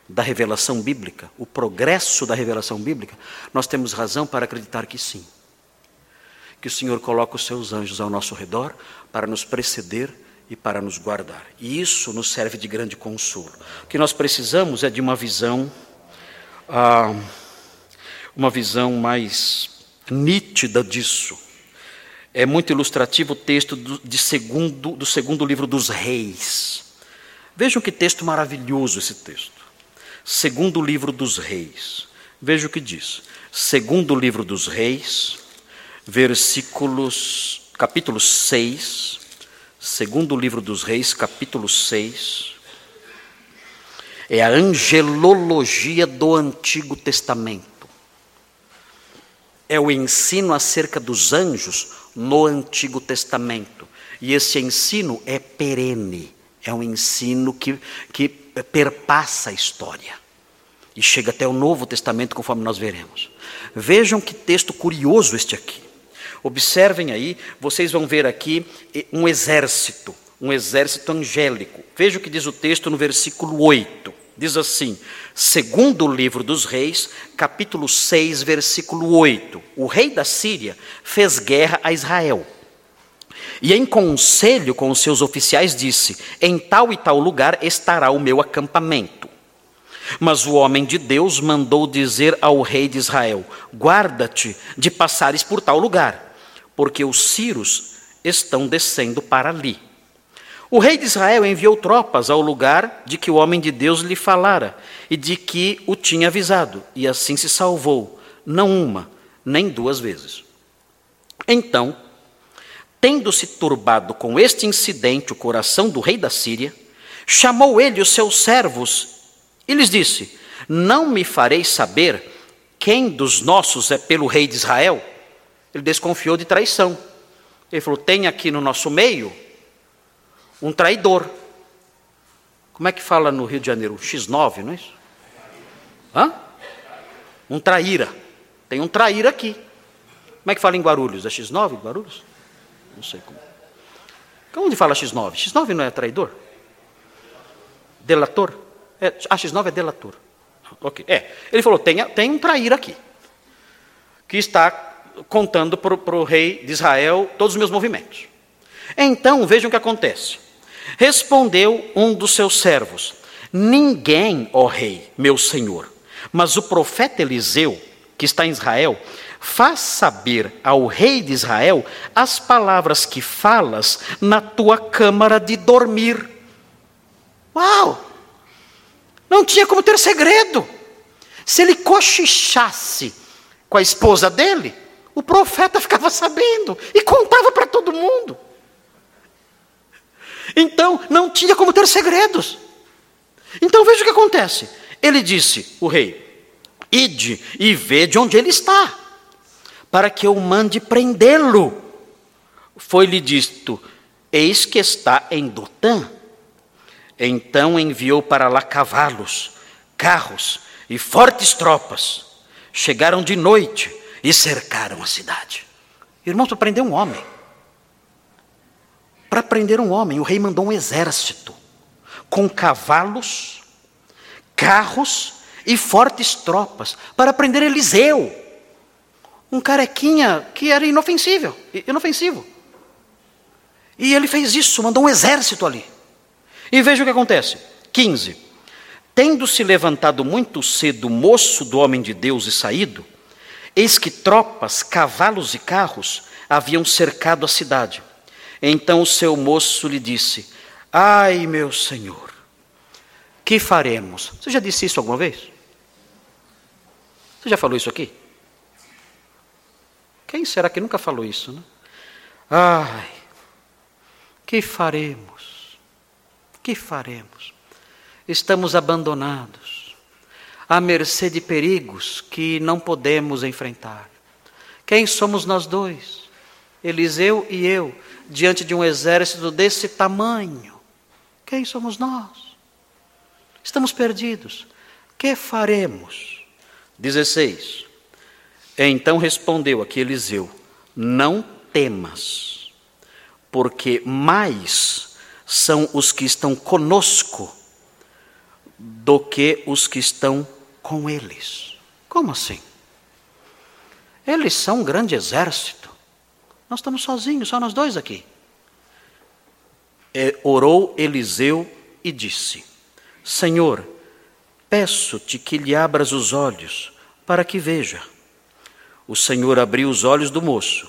da revelação bíblica, o progresso da revelação bíblica, nós temos razão para acreditar que sim. Que o Senhor coloca os seus anjos ao nosso redor para nos preceder e para nos guardar. E isso nos serve de grande consolo. O que nós precisamos é de uma visão, ah, uma visão mais nítida disso. É muito ilustrativo o texto do, de segundo, do segundo livro dos Reis. Vejam que texto maravilhoso esse texto. Segundo livro dos Reis. Veja o que diz. Segundo livro dos Reis, versículos, capítulo 6. Segundo livro dos Reis, capítulo 6. É a angelologia do Antigo Testamento. É o ensino acerca dos anjos no Antigo Testamento. E esse ensino é perene, é um ensino que, que perpassa a história e chega até o Novo Testamento, conforme nós veremos. Vejam que texto curioso este aqui. Observem aí, vocês vão ver aqui eh, um exército, um exército angélico. Veja o que diz o texto no versículo 8. Diz assim, segundo o livro dos reis, capítulo 6, versículo 8. O rei da Síria fez guerra a Israel. E em conselho com os seus oficiais disse: Em tal e tal lugar estará o meu acampamento. Mas o homem de Deus mandou dizer ao rei de Israel: Guarda-te de passares por tal lugar, porque os sírios estão descendo para ali. O rei de Israel enviou tropas ao lugar de que o homem de Deus lhe falara e de que o tinha avisado, e assim se salvou, não uma, nem duas vezes. Então, tendo-se turbado com este incidente o coração do rei da Síria, chamou ele os seus servos e lhes disse: Não me fareis saber quem dos nossos é pelo rei de Israel? Ele desconfiou de traição. Ele falou: Tem aqui no nosso meio um traidor. Como é que fala no Rio de Janeiro? X9, não é isso? Hã? Um traíra. Tem um traíra aqui. Como é que fala em Guarulhos? É X9 Guarulhos? Não sei como. Onde fala X9? X9 não é traidor? Delator? É, a X9 é delator. Ok. É. Ele falou: tem, tem um traíra aqui. Que está contando para o rei de Israel todos os meus movimentos. Então, vejam o que acontece. Respondeu um dos seus servos: Ninguém, ó rei, meu senhor, mas o profeta Eliseu, que está em Israel, faz saber ao rei de Israel as palavras que falas na tua câmara de dormir. Uau! Não tinha como ter segredo. Se ele cochichasse com a esposa dele, o profeta ficava sabendo e contava para todo mundo. Então, não tinha como ter segredos. Então, veja o que acontece. Ele disse, o rei: Ide e vede onde ele está, para que eu mande prendê-lo. Foi-lhe dito: Eis que está em Dotã. Então enviou para lá cavalos, carros e fortes tropas. Chegaram de noite e cercaram a cidade. Irmãos, para prender um homem. Para prender um homem, o rei mandou um exército com cavalos, carros e fortes tropas para prender Eliseu, um carequinha que era inofensível, inofensivo. E ele fez isso, mandou um exército ali. E veja o que acontece. 15. Tendo se levantado muito cedo o moço do homem de Deus e saído, eis que tropas, cavalos e carros haviam cercado a cidade. Então o seu moço lhe disse: Ai, meu senhor, que faremos? Você já disse isso alguma vez? Você já falou isso aqui? Quem será que nunca falou isso, né? Ai, que faremos? Que faremos? Estamos abandonados, à mercê de perigos que não podemos enfrentar. Quem somos nós dois? Eliseu e eu, diante de um exército desse tamanho. Quem somos nós? Estamos perdidos. Que faremos? 16. Então respondeu aqui Eliseu: Não temas, porque mais são os que estão conosco do que os que estão com eles. Como assim? Eles são um grande exército. Nós estamos sozinhos, só nós dois aqui. É, orou Eliseu e disse: Senhor, peço-te que lhe abras os olhos para que veja. O Senhor abriu os olhos do moço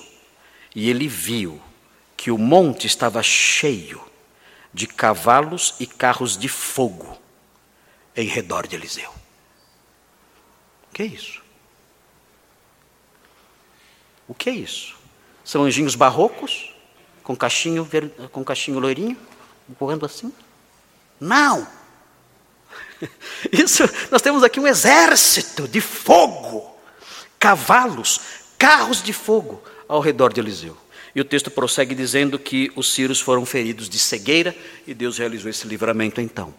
e ele viu que o monte estava cheio de cavalos e carros de fogo em redor de Eliseu. O que é isso? O que é isso? São anjinhos barrocos com cachinho, com cachinho loirinho, voando assim? Não! Isso, nós temos aqui um exército de fogo, cavalos, carros de fogo ao redor de Eliseu. E o texto prossegue dizendo que os sírios foram feridos de cegueira e Deus realizou esse livramento então.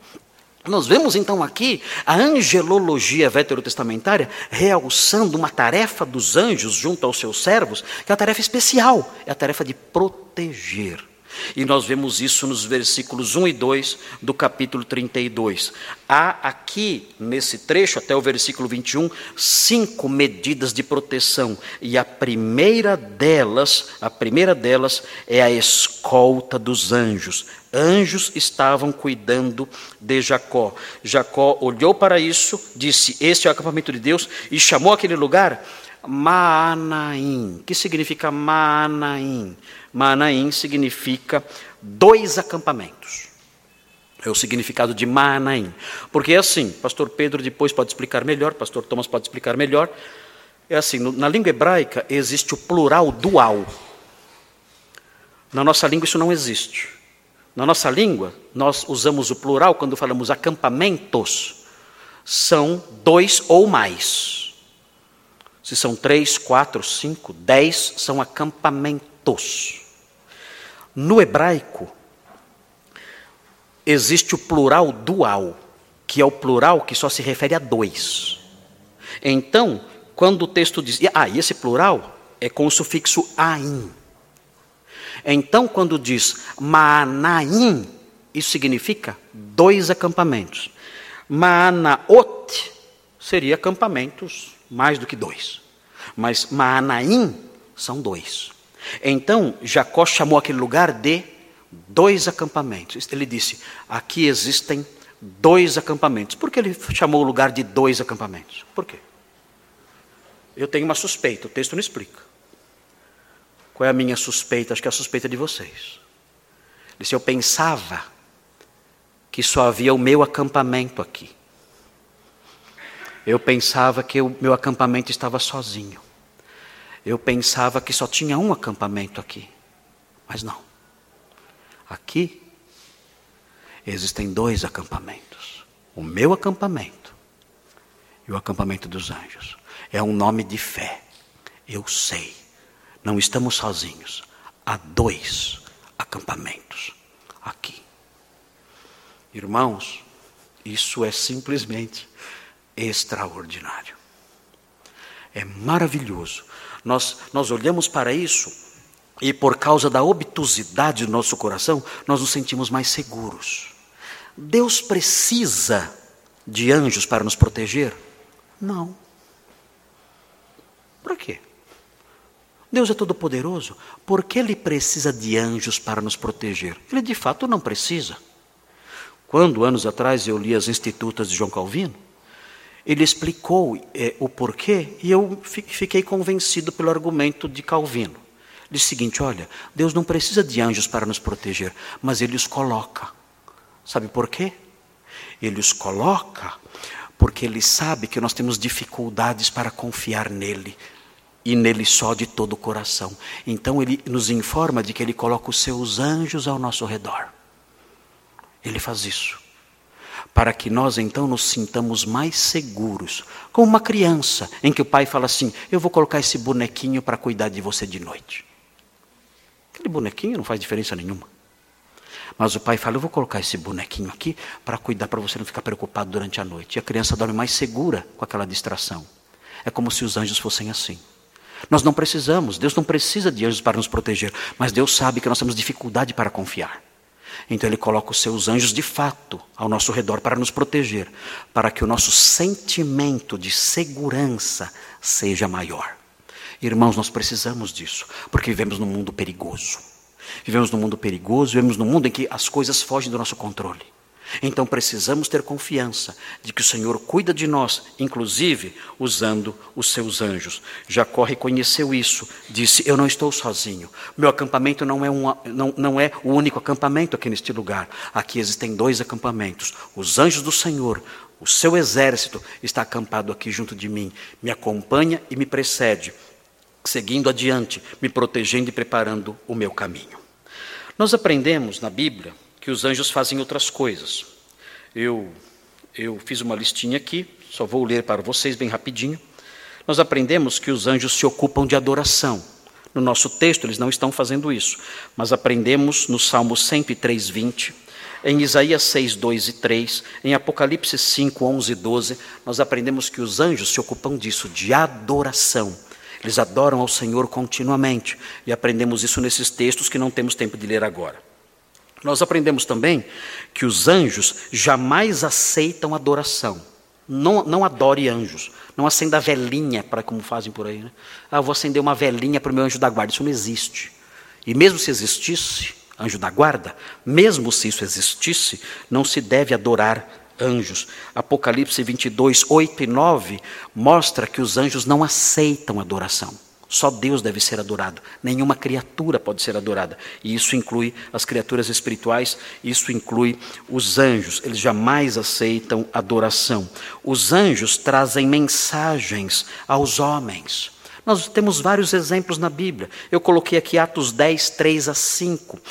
Nós vemos então aqui a angelologia veterotestamentária realçando uma tarefa dos anjos junto aos seus servos, que é uma tarefa especial, é a tarefa de proteger. E nós vemos isso nos versículos 1 e 2 do capítulo 32. Há aqui, nesse trecho, até o versículo 21, cinco medidas de proteção. E a primeira delas, a primeira delas é a escolta dos anjos. Anjos estavam cuidando de Jacó. Jacó olhou para isso, disse: Este é o acampamento de Deus, e chamou aquele lugar Maanaim. que significa Maanaim? Maanaim significa dois acampamentos. É o significado de Maanaim. Porque é assim, pastor Pedro depois pode explicar melhor, pastor Thomas pode explicar melhor. É assim, na língua hebraica existe o plural dual. Na nossa língua isso não existe. Na nossa língua, nós usamos o plural quando falamos acampamentos. São dois ou mais. Se são três, quatro, cinco, dez, são acampamentos. No hebraico, existe o plural dual, que é o plural que só se refere a dois. Então, quando o texto diz. Ah, e esse plural é com o sufixo ain. Então, quando diz Maanaim, isso significa dois acampamentos. Maanaot seria acampamentos mais do que dois. Mas Maanaim são dois. Então, Jacó chamou aquele lugar de dois acampamentos. Ele disse: aqui existem dois acampamentos. Por que ele chamou o lugar de dois acampamentos? Por quê? Eu tenho uma suspeita, o texto não explica. Qual é a minha suspeita? Acho que é a suspeita de vocês. Disse: Eu pensava que só havia o meu acampamento aqui. Eu pensava que o meu acampamento estava sozinho. Eu pensava que só tinha um acampamento aqui, mas não. Aqui existem dois acampamentos: o meu acampamento e o acampamento dos anjos. É um nome de fé. Eu sei, não estamos sozinhos. Há dois acampamentos aqui. Irmãos, isso é simplesmente extraordinário. É maravilhoso nós, nós olhamos para isso e, por causa da obtusidade do nosso coração, nós nos sentimos mais seguros. Deus precisa de anjos para nos proteger? Não. Para quê? Deus é todo-poderoso, por que Ele precisa de anjos para nos proteger? Ele de fato não precisa. Quando, anos atrás, eu li as Institutas de João Calvino, ele explicou é, o porquê e eu fiquei convencido pelo argumento de Calvino. Ele disse o seguinte: olha, Deus não precisa de anjos para nos proteger, mas Ele os coloca. Sabe por quê? Ele os coloca porque Ele sabe que nós temos dificuldades para confiar nele e nele só de todo o coração. Então Ele nos informa de que Ele coloca os seus anjos ao nosso redor. Ele faz isso para que nós então nos sintamos mais seguros, como uma criança em que o pai fala assim: Eu vou colocar esse bonequinho para cuidar de você de noite. Aquele bonequinho não faz diferença nenhuma. Mas o pai fala: Eu vou colocar esse bonequinho aqui para cuidar, para você não ficar preocupado durante a noite. E a criança dorme mais segura com aquela distração. É como se os anjos fossem assim. Nós não precisamos, Deus não precisa de anjos para nos proteger, mas Deus sabe que nós temos dificuldade para confiar. Então ele coloca os seus anjos de fato ao nosso redor para nos proteger, para que o nosso sentimento de segurança seja maior. Irmãos, nós precisamos disso, porque vivemos num mundo perigoso. Vivemos num mundo perigoso, vivemos num mundo em que as coisas fogem do nosso controle. Então precisamos ter confiança de que o Senhor cuida de nós, inclusive usando os seus anjos. Jacó reconheceu isso, disse: Eu não estou sozinho. Meu acampamento não é, um, não, não é o único acampamento aqui neste lugar. Aqui existem dois acampamentos. Os anjos do Senhor, o seu exército está acampado aqui junto de mim. Me acompanha e me precede, seguindo adiante, me protegendo e preparando o meu caminho. Nós aprendemos na Bíblia que os anjos fazem outras coisas. Eu, eu fiz uma listinha aqui, só vou ler para vocês bem rapidinho. Nós aprendemos que os anjos se ocupam de adoração. No nosso texto, eles não estão fazendo isso, mas aprendemos no Salmo 103, 20, em Isaías 6, 2 e 3, em Apocalipse 5, 11 e 12, nós aprendemos que os anjos se ocupam disso, de adoração. Eles adoram ao Senhor continuamente, e aprendemos isso nesses textos que não temos tempo de ler agora. Nós aprendemos também que os anjos jamais aceitam adoração. Não, não adore anjos. Não acenda velhinha para como fazem por aí. Né? Ah, vou acender uma velhinha para o meu anjo da guarda. Isso não existe. E mesmo se existisse, anjo da guarda, mesmo se isso existisse, não se deve adorar anjos. Apocalipse 22, 8 e 9 mostra que os anjos não aceitam adoração. Só Deus deve ser adorado, nenhuma criatura pode ser adorada. E isso inclui as criaturas espirituais, isso inclui os anjos, eles jamais aceitam adoração. Os anjos trazem mensagens aos homens. Nós temos vários exemplos na Bíblia. Eu coloquei aqui Atos 10, 3 a 5. Uh,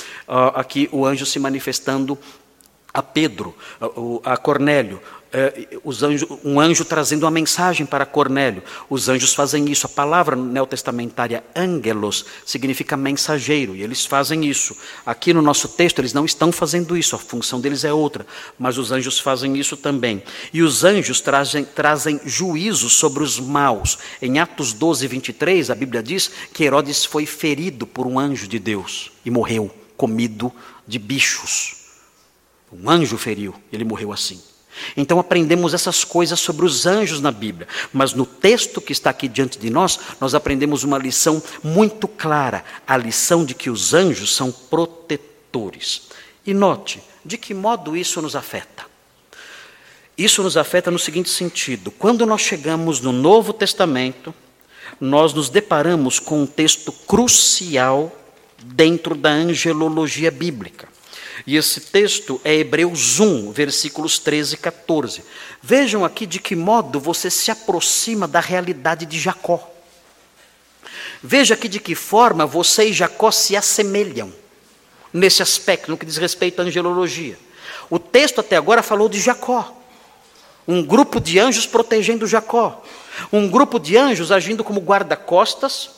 aqui o anjo se manifestando a Pedro, a Cornélio, anjos, um anjo trazendo uma mensagem para Cornélio. Os anjos fazem isso. A palavra neotestamentária angelos significa mensageiro, e eles fazem isso. Aqui no nosso texto, eles não estão fazendo isso, a função deles é outra, mas os anjos fazem isso também. E os anjos trazem, trazem juízo sobre os maus. Em Atos 12, 23, a Bíblia diz que Herodes foi ferido por um anjo de Deus e morreu, comido de bichos. Um anjo feriu, ele morreu assim. Então aprendemos essas coisas sobre os anjos na Bíblia, mas no texto que está aqui diante de nós, nós aprendemos uma lição muito clara: a lição de que os anjos são protetores. E note, de que modo isso nos afeta? Isso nos afeta no seguinte sentido: quando nós chegamos no Novo Testamento, nós nos deparamos com um texto crucial dentro da angelologia bíblica. E esse texto é Hebreus 1, versículos 13 e 14. Vejam aqui de que modo você se aproxima da realidade de Jacó. Veja aqui de que forma você e Jacó se assemelham nesse aspecto, no que diz respeito à angelologia. O texto até agora falou de Jacó, um grupo de anjos protegendo Jacó, um grupo de anjos agindo como guarda-costas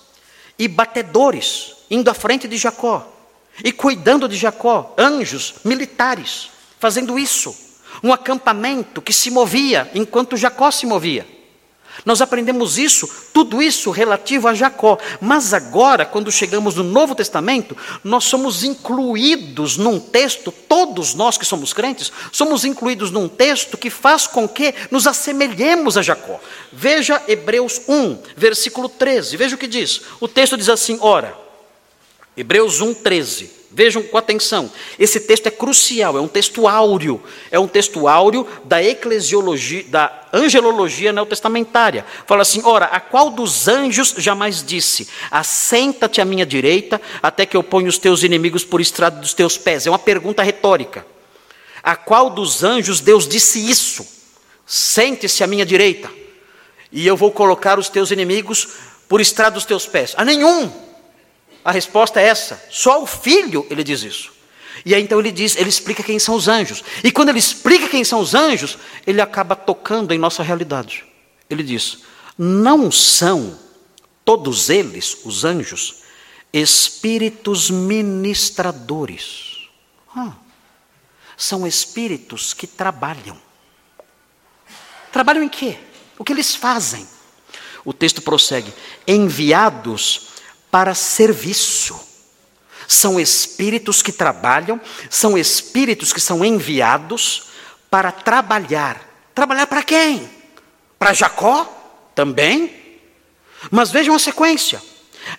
e batedores, indo à frente de Jacó e cuidando de Jacó, anjos militares, fazendo isso. Um acampamento que se movia enquanto Jacó se movia. Nós aprendemos isso, tudo isso relativo a Jacó. Mas agora, quando chegamos no Novo Testamento, nós somos incluídos num texto, todos nós que somos crentes, somos incluídos num texto que faz com que nos assemelhemos a Jacó. Veja Hebreus 1, versículo 13. Veja o que diz. O texto diz assim: Ora, Hebreus 1,13. Vejam com atenção. Esse texto é crucial, é um texto áureo. É um texto áureo da eclesiologia, da angelologia neotestamentária. Fala assim: ora, a qual dos anjos jamais disse: Assenta-te à minha direita, até que eu ponha os teus inimigos por estrado dos teus pés? É uma pergunta retórica. A qual dos anjos Deus disse isso? Sente-se à minha direita, e eu vou colocar os teus inimigos por estrado dos teus pés. A nenhum. A resposta é essa. Só o filho ele diz isso. E aí então ele diz, ele explica quem são os anjos. E quando ele explica quem são os anjos, ele acaba tocando em nossa realidade. Ele diz: "Não são todos eles, os anjos, espíritos ministradores. Ah, são espíritos que trabalham. Trabalham em quê? O que eles fazem? O texto prossegue: enviados para serviço. são espíritos que trabalham, são espíritos que são enviados para trabalhar. Trabalhar para quem? Para Jacó? Também. Mas vejam a sequência: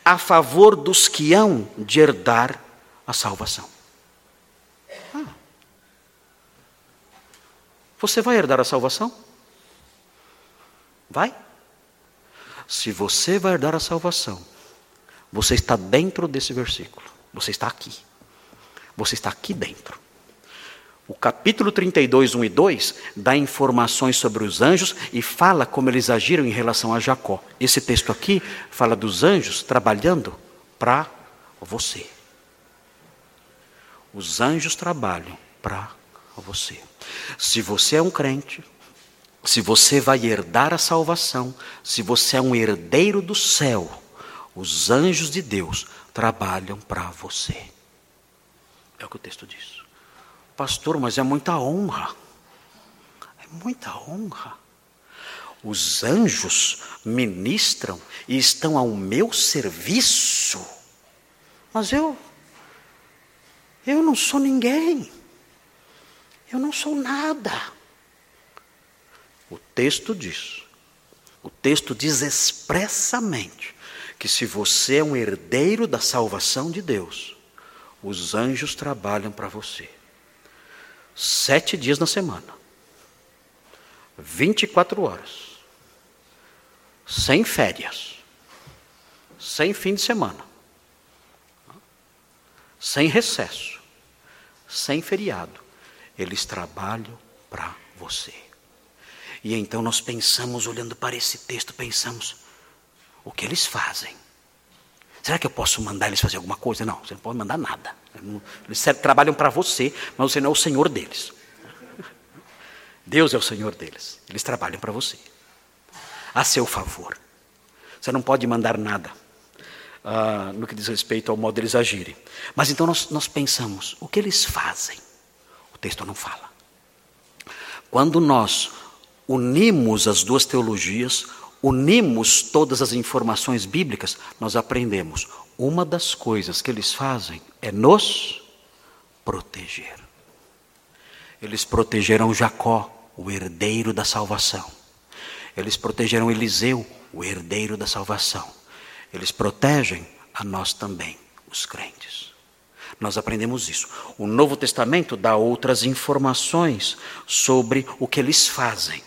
a favor dos que hão de herdar a salvação. Ah. Você vai herdar a salvação? Vai? Se você vai herdar a salvação, você está dentro desse versículo. Você está aqui. Você está aqui dentro. O capítulo 32, 1 e 2 dá informações sobre os anjos e fala como eles agiram em relação a Jacó. Esse texto aqui fala dos anjos trabalhando para você. Os anjos trabalham para você. Se você é um crente, se você vai herdar a salvação, se você é um herdeiro do céu, os anjos de Deus trabalham para você. É o que o texto diz. Pastor, mas é muita honra. É muita honra. Os anjos ministram e estão ao meu serviço. Mas eu eu não sou ninguém. Eu não sou nada. O texto diz, o texto diz expressamente que se você é um herdeiro da salvação de Deus, os anjos trabalham para você. Sete dias na semana, 24 horas, sem férias, sem fim de semana, sem recesso, sem feriado, eles trabalham para você. E então nós pensamos, olhando para esse texto, pensamos: o que eles fazem? Será que eu posso mandar eles fazer alguma coisa? Não, você não pode mandar nada. Eles trabalham para você, mas você não é o senhor deles. Deus é o senhor deles. Eles trabalham para você. A seu favor. Você não pode mandar nada uh, no que diz respeito ao modo deles agirem. Mas então nós, nós pensamos: o que eles fazem? O texto não fala. Quando nós unimos as duas teologias, unimos todas as informações bíblicas, nós aprendemos. Uma das coisas que eles fazem é nos proteger. Eles protegeram Jacó, o herdeiro da salvação. Eles protegeram Eliseu, o herdeiro da salvação. Eles protegem a nós também, os crentes. Nós aprendemos isso. O Novo Testamento dá outras informações sobre o que eles fazem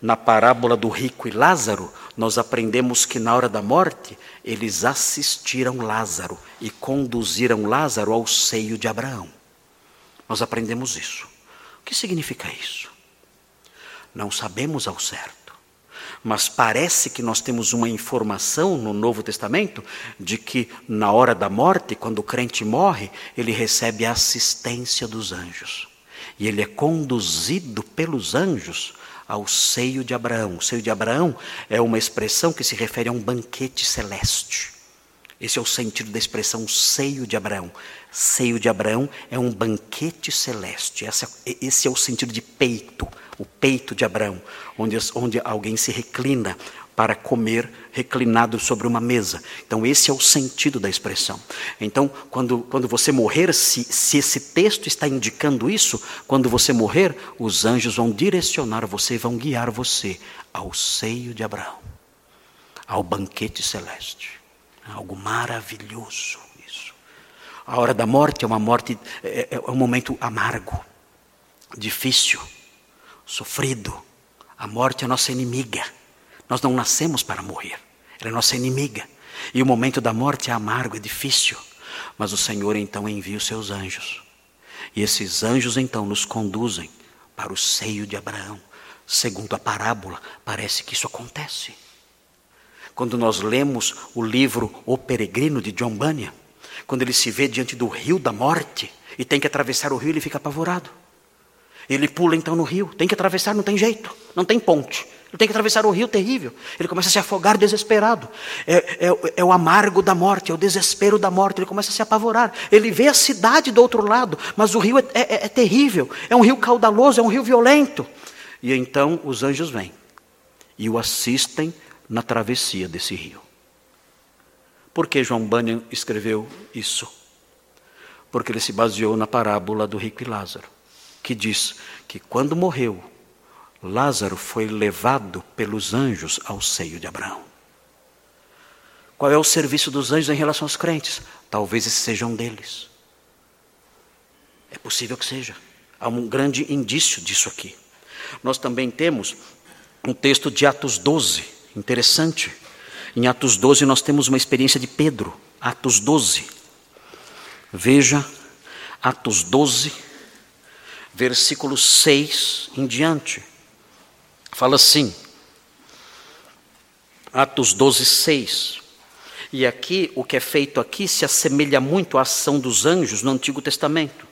na parábola do rico e Lázaro, nós aprendemos que na hora da morte, eles assistiram Lázaro e conduziram Lázaro ao seio de Abraão. Nós aprendemos isso. O que significa isso? Não sabemos ao certo, mas parece que nós temos uma informação no Novo Testamento de que na hora da morte, quando o crente morre, ele recebe a assistência dos anjos. E ele é conduzido pelos anjos ao seio de Abraão. O seio de Abraão é uma expressão que se refere a um banquete celeste. Esse é o sentido da expressão seio de Abraão. Seio de Abraão é um banquete celeste. Esse é o sentido de peito, o peito de Abraão, onde, onde alguém se reclina para comer reclinado sobre uma mesa. Então, esse é o sentido da expressão. Então, quando, quando você morrer, se, se esse texto está indicando isso, quando você morrer, os anjos vão direcionar você, vão guiar você ao seio de Abraão, ao banquete celeste. É algo maravilhoso isso. A hora da morte é uma morte, é, é, é um momento amargo, difícil, sofrido. A morte é nossa inimiga. Nós não nascemos para morrer. Ela é nossa inimiga. E o momento da morte é amargo, é difícil. Mas o Senhor então envia os seus anjos. E esses anjos então nos conduzem para o seio de Abraão. Segundo a parábola, parece que isso acontece. Quando nós lemos o livro O Peregrino de John Bunyan, quando ele se vê diante do rio da morte e tem que atravessar o rio, ele fica apavorado. Ele pula então no rio, tem que atravessar, não tem jeito, não tem ponte. Ele tem que atravessar o rio terrível. Ele começa a se afogar desesperado. É, é, é, o amargo da morte, é o desespero da morte. Ele começa a se apavorar. Ele vê a cidade do outro lado, mas o rio é, é, é terrível. É um rio caudaloso, é um rio violento. E então os anjos vêm e o assistem na travessia desse rio. Por que João Bunyan escreveu isso? Porque ele se baseou na parábola do rico e Lázaro, que diz que quando morreu, Lázaro foi levado pelos anjos ao seio de Abraão. Qual é o serviço dos anjos em relação aos crentes? Talvez esse seja um deles. É possível que seja. Há um grande indício disso aqui. Nós também temos um texto de Atos 12, interessante. Em Atos 12 nós temos uma experiência de Pedro, Atos 12. Veja, Atos 12, versículo 6 em diante. Fala assim, Atos 12, 6. E aqui, o que é feito aqui se assemelha muito à ação dos anjos no Antigo Testamento.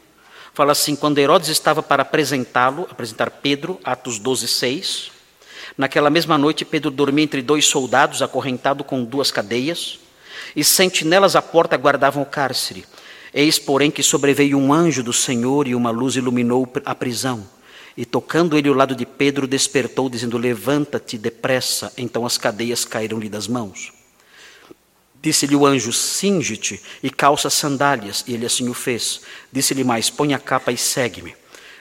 Fala assim: quando Herodes estava para apresentá-lo, apresentar Pedro, Atos 12, 6. Naquela mesma noite, Pedro dormia entre dois soldados, acorrentado com duas cadeias, e sentinelas à porta guardavam o cárcere. Eis, porém, que sobreveio um anjo do Senhor e uma luz iluminou a prisão. E tocando ele o lado de Pedro, despertou, dizendo: Levanta-te depressa. Então as cadeias caíram-lhe das mãos. Disse-lhe o anjo: Singe-te e calça sandálias. E ele assim o fez. Disse-lhe mais: Põe a capa e segue-me.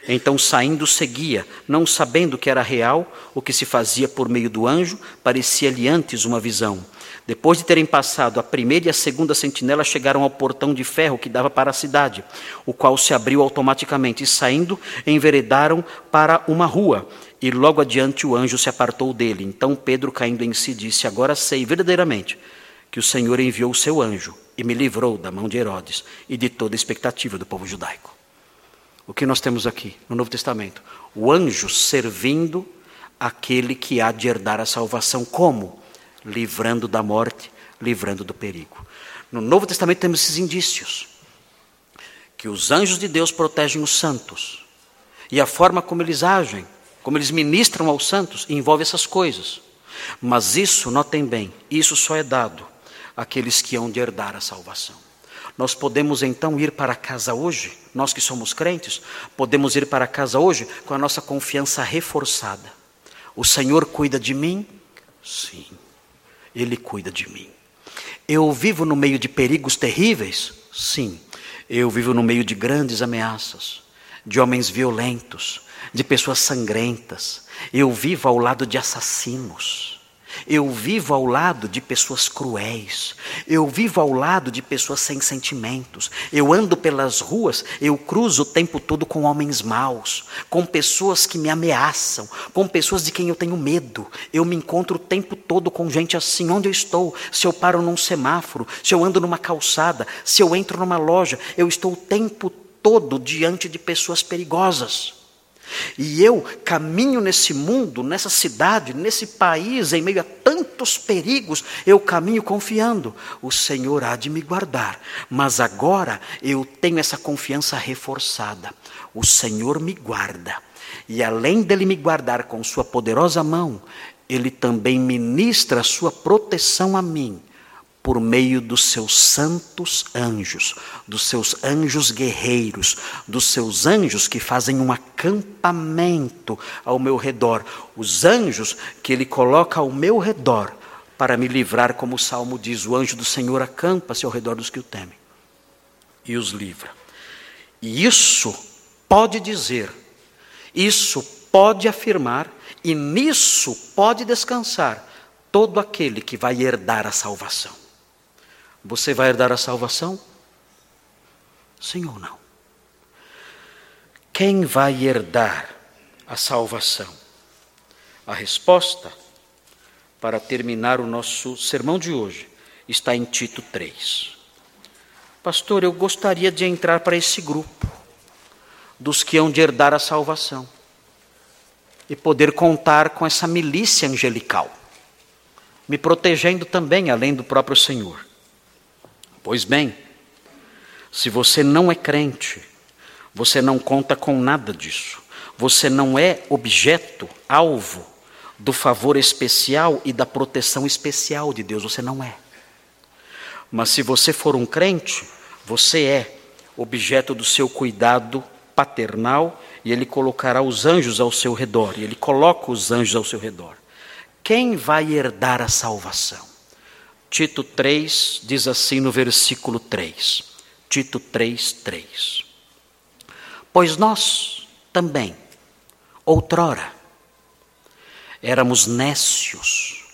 Então, saindo, seguia, não sabendo que era real o que se fazia por meio do anjo, parecia-lhe antes uma visão. Depois de terem passado a primeira e a segunda sentinela, chegaram ao portão de ferro que dava para a cidade, o qual se abriu automaticamente, e saindo, enveredaram para uma rua. E logo adiante o anjo se apartou dele. Então Pedro, caindo em si, disse: Agora sei verdadeiramente que o Senhor enviou o seu anjo e me livrou da mão de Herodes e de toda a expectativa do povo judaico. O que nós temos aqui no Novo Testamento? O anjo servindo aquele que há de herdar a salvação. Como? Livrando da morte, livrando do perigo. No Novo Testamento temos esses indícios. Que os anjos de Deus protegem os santos. E a forma como eles agem, como eles ministram aos santos, envolve essas coisas. Mas isso, notem bem, isso só é dado àqueles que hão de herdar a salvação. Nós podemos então ir para casa hoje, nós que somos crentes, podemos ir para casa hoje com a nossa confiança reforçada. O Senhor cuida de mim? Sim, Ele cuida de mim. Eu vivo no meio de perigos terríveis? Sim, eu vivo no meio de grandes ameaças, de homens violentos, de pessoas sangrentas. Eu vivo ao lado de assassinos. Eu vivo ao lado de pessoas cruéis. Eu vivo ao lado de pessoas sem sentimentos. Eu ando pelas ruas, eu cruzo o tempo todo com homens maus, com pessoas que me ameaçam, com pessoas de quem eu tenho medo. Eu me encontro o tempo todo com gente assim. Onde eu estou? Se eu paro num semáforo, se eu ando numa calçada, se eu entro numa loja, eu estou o tempo todo diante de pessoas perigosas. E eu caminho nesse mundo, nessa cidade, nesse país, em meio a tantos perigos, eu caminho confiando: o Senhor há de me guardar. Mas agora eu tenho essa confiança reforçada: o Senhor me guarda. E além dele me guardar com Sua poderosa mão, Ele também ministra Sua proteção a mim por meio dos seus santos anjos, dos seus anjos guerreiros, dos seus anjos que fazem um acampamento ao meu redor, os anjos que ele coloca ao meu redor para me livrar, como o salmo diz: o anjo do Senhor acampa-se ao redor dos que o temem e os livra. E isso pode dizer, isso pode afirmar, e nisso pode descansar todo aquele que vai herdar a salvação. Você vai herdar a salvação? Sim ou não? Quem vai herdar a salvação? A resposta, para terminar o nosso sermão de hoje, está em Tito 3. Pastor, eu gostaria de entrar para esse grupo dos que hão de herdar a salvação e poder contar com essa milícia angelical, me protegendo também, além do próprio Senhor. Pois bem, se você não é crente, você não conta com nada disso. Você não é objeto, alvo do favor especial e da proteção especial de Deus. Você não é. Mas se você for um crente, você é objeto do seu cuidado paternal e ele colocará os anjos ao seu redor. E ele coloca os anjos ao seu redor. Quem vai herdar a salvação? Tito 3 diz assim no versículo 3: Tito 3:3. Pois nós também outrora éramos nécios,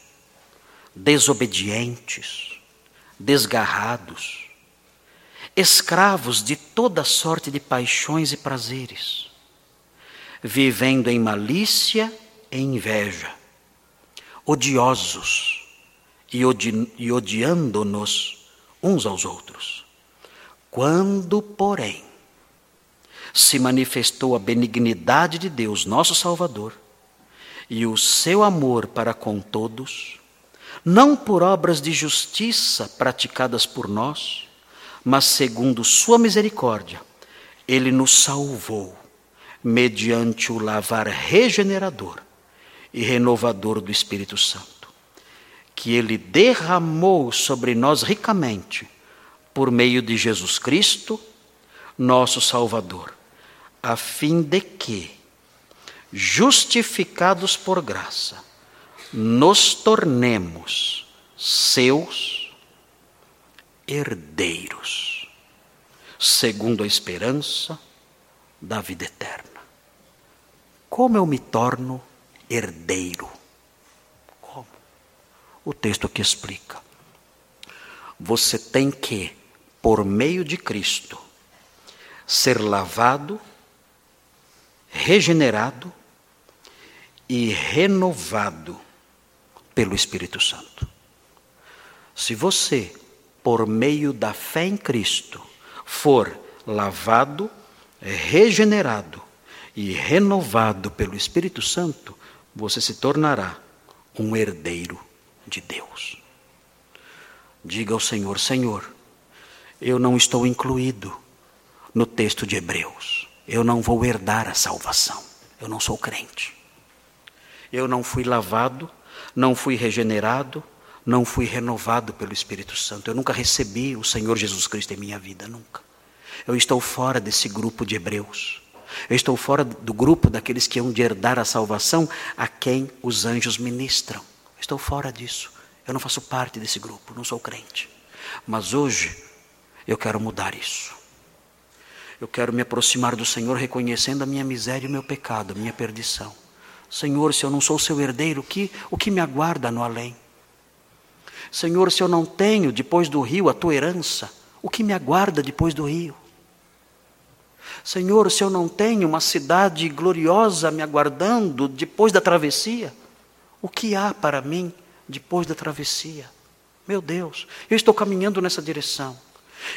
desobedientes, desgarrados, escravos de toda sorte de paixões e prazeres, vivendo em malícia e inveja, odiosos e, odi e odiando-nos uns aos outros. Quando, porém, se manifestou a benignidade de Deus, nosso Salvador, e o seu amor para com todos, não por obras de justiça praticadas por nós, mas segundo Sua misericórdia, Ele nos salvou, mediante o lavar regenerador e renovador do Espírito Santo, que Ele derramou sobre nós ricamente, por meio de Jesus Cristo, nosso Salvador, a fim de que, justificados por graça, nos tornemos seus herdeiros, segundo a esperança da vida eterna. Como eu me torno herdeiro? O texto aqui explica. Você tem que, por meio de Cristo, ser lavado, regenerado e renovado pelo Espírito Santo. Se você, por meio da fé em Cristo, for lavado, regenerado e renovado pelo Espírito Santo, você se tornará um herdeiro de Deus. Diga ao Senhor: Senhor, eu não estou incluído no texto de Hebreus. Eu não vou herdar a salvação. Eu não sou crente. Eu não fui lavado, não fui regenerado, não fui renovado pelo Espírito Santo. Eu nunca recebi o Senhor Jesus Cristo em minha vida, nunca. Eu estou fora desse grupo de Hebreus. Eu estou fora do grupo daqueles que hão de herdar a salvação a quem os anjos ministram. Estou fora disso. Eu não faço parte desse grupo, não sou crente. Mas hoje eu quero mudar isso. Eu quero me aproximar do Senhor reconhecendo a minha miséria e o meu pecado, a minha perdição. Senhor, se eu não sou seu herdeiro, o que, o que me aguarda no além? Senhor, se eu não tenho depois do rio a tua herança, o que me aguarda depois do rio? Senhor, se eu não tenho uma cidade gloriosa me aguardando depois da travessia, o que há para mim depois da travessia? Meu Deus, eu estou caminhando nessa direção.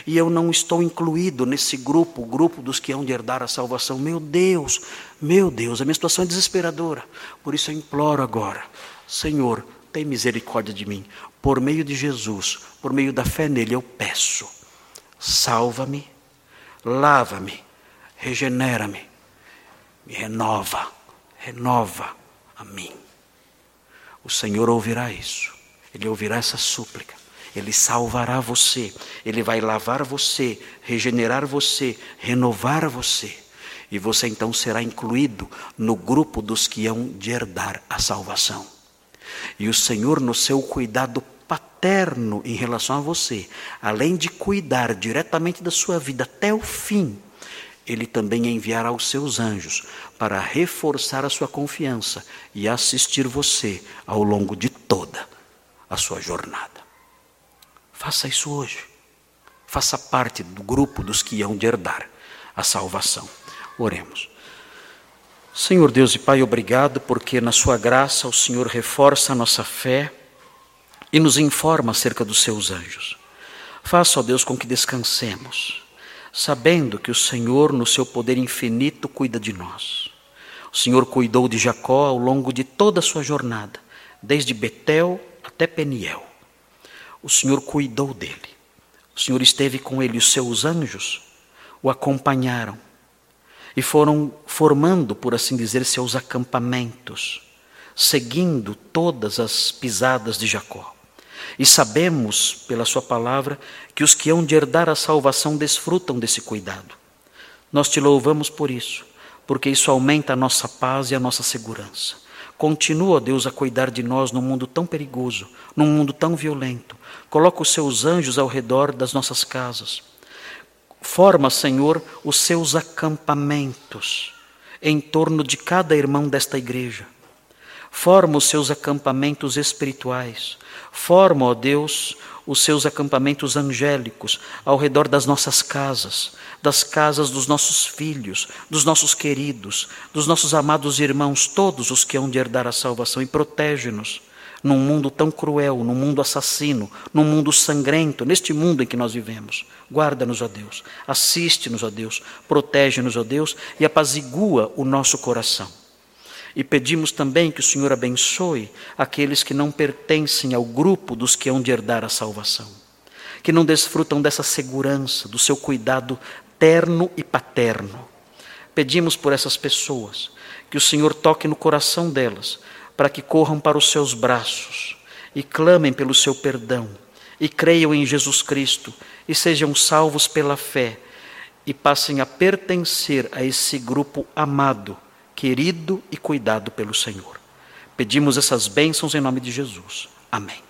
E eu não estou incluído nesse grupo, o grupo dos que hão de herdar a salvação. Meu Deus, meu Deus, a minha situação é desesperadora. Por isso eu imploro agora, Senhor, tem misericórdia de mim. Por meio de Jesus, por meio da fé nele, eu peço: salva-me, lava-me, regenera-me, me renova, renova a mim. O Senhor ouvirá isso, Ele ouvirá essa súplica. Ele salvará você, Ele vai lavar você, regenerar você, renovar você. E você então será incluído no grupo dos que hão de herdar a salvação. E o Senhor, no seu cuidado paterno em relação a você, além de cuidar diretamente da sua vida até o fim, ele também enviará os seus anjos para reforçar a sua confiança e assistir você ao longo de toda a sua jornada. Faça isso hoje. Faça parte do grupo dos que hão de herdar a salvação. Oremos. Senhor Deus e Pai, obrigado porque na Sua graça o Senhor reforça a nossa fé e nos informa acerca dos Seus anjos. Faça, ó Deus, com que descansemos, sabendo que o Senhor, no Seu poder infinito, cuida de nós. O Senhor cuidou de Jacó ao longo de toda a sua jornada, desde Betel até Peniel o Senhor cuidou dele. O Senhor esteve com ele, os seus anjos o acompanharam e foram formando, por assim dizer, seus acampamentos, seguindo todas as pisadas de Jacó. E sabemos, pela Sua palavra, que os que hão de herdar a salvação desfrutam desse cuidado. Nós te louvamos por isso, porque isso aumenta a nossa paz e a nossa segurança. Continua, Deus, a cuidar de nós num mundo tão perigoso, num mundo tão violento. Coloca os seus anjos ao redor das nossas casas. Forma, Senhor, os seus acampamentos em torno de cada irmão desta igreja. Forma os seus acampamentos espirituais. Forma, ó Deus, os seus acampamentos angélicos ao redor das nossas casas, das casas dos nossos filhos, dos nossos queridos, dos nossos amados irmãos, todos os que hão de herdar a salvação, e protege-nos num mundo tão cruel, num mundo assassino, num mundo sangrento, neste mundo em que nós vivemos. Guarda-nos, ó Deus, assiste-nos, ó Deus, protege-nos, ó Deus, e apazigua o nosso coração. E pedimos também que o Senhor abençoe aqueles que não pertencem ao grupo dos que hão de herdar a salvação, que não desfrutam dessa segurança, do seu cuidado terno e paterno. Pedimos por essas pessoas que o Senhor toque no coração delas, para que corram para os seus braços e clamem pelo seu perdão e creiam em Jesus Cristo e sejam salvos pela fé e passem a pertencer a esse grupo amado querido e cuidado pelo Senhor. Pedimos essas bênçãos em nome de Jesus. Amém.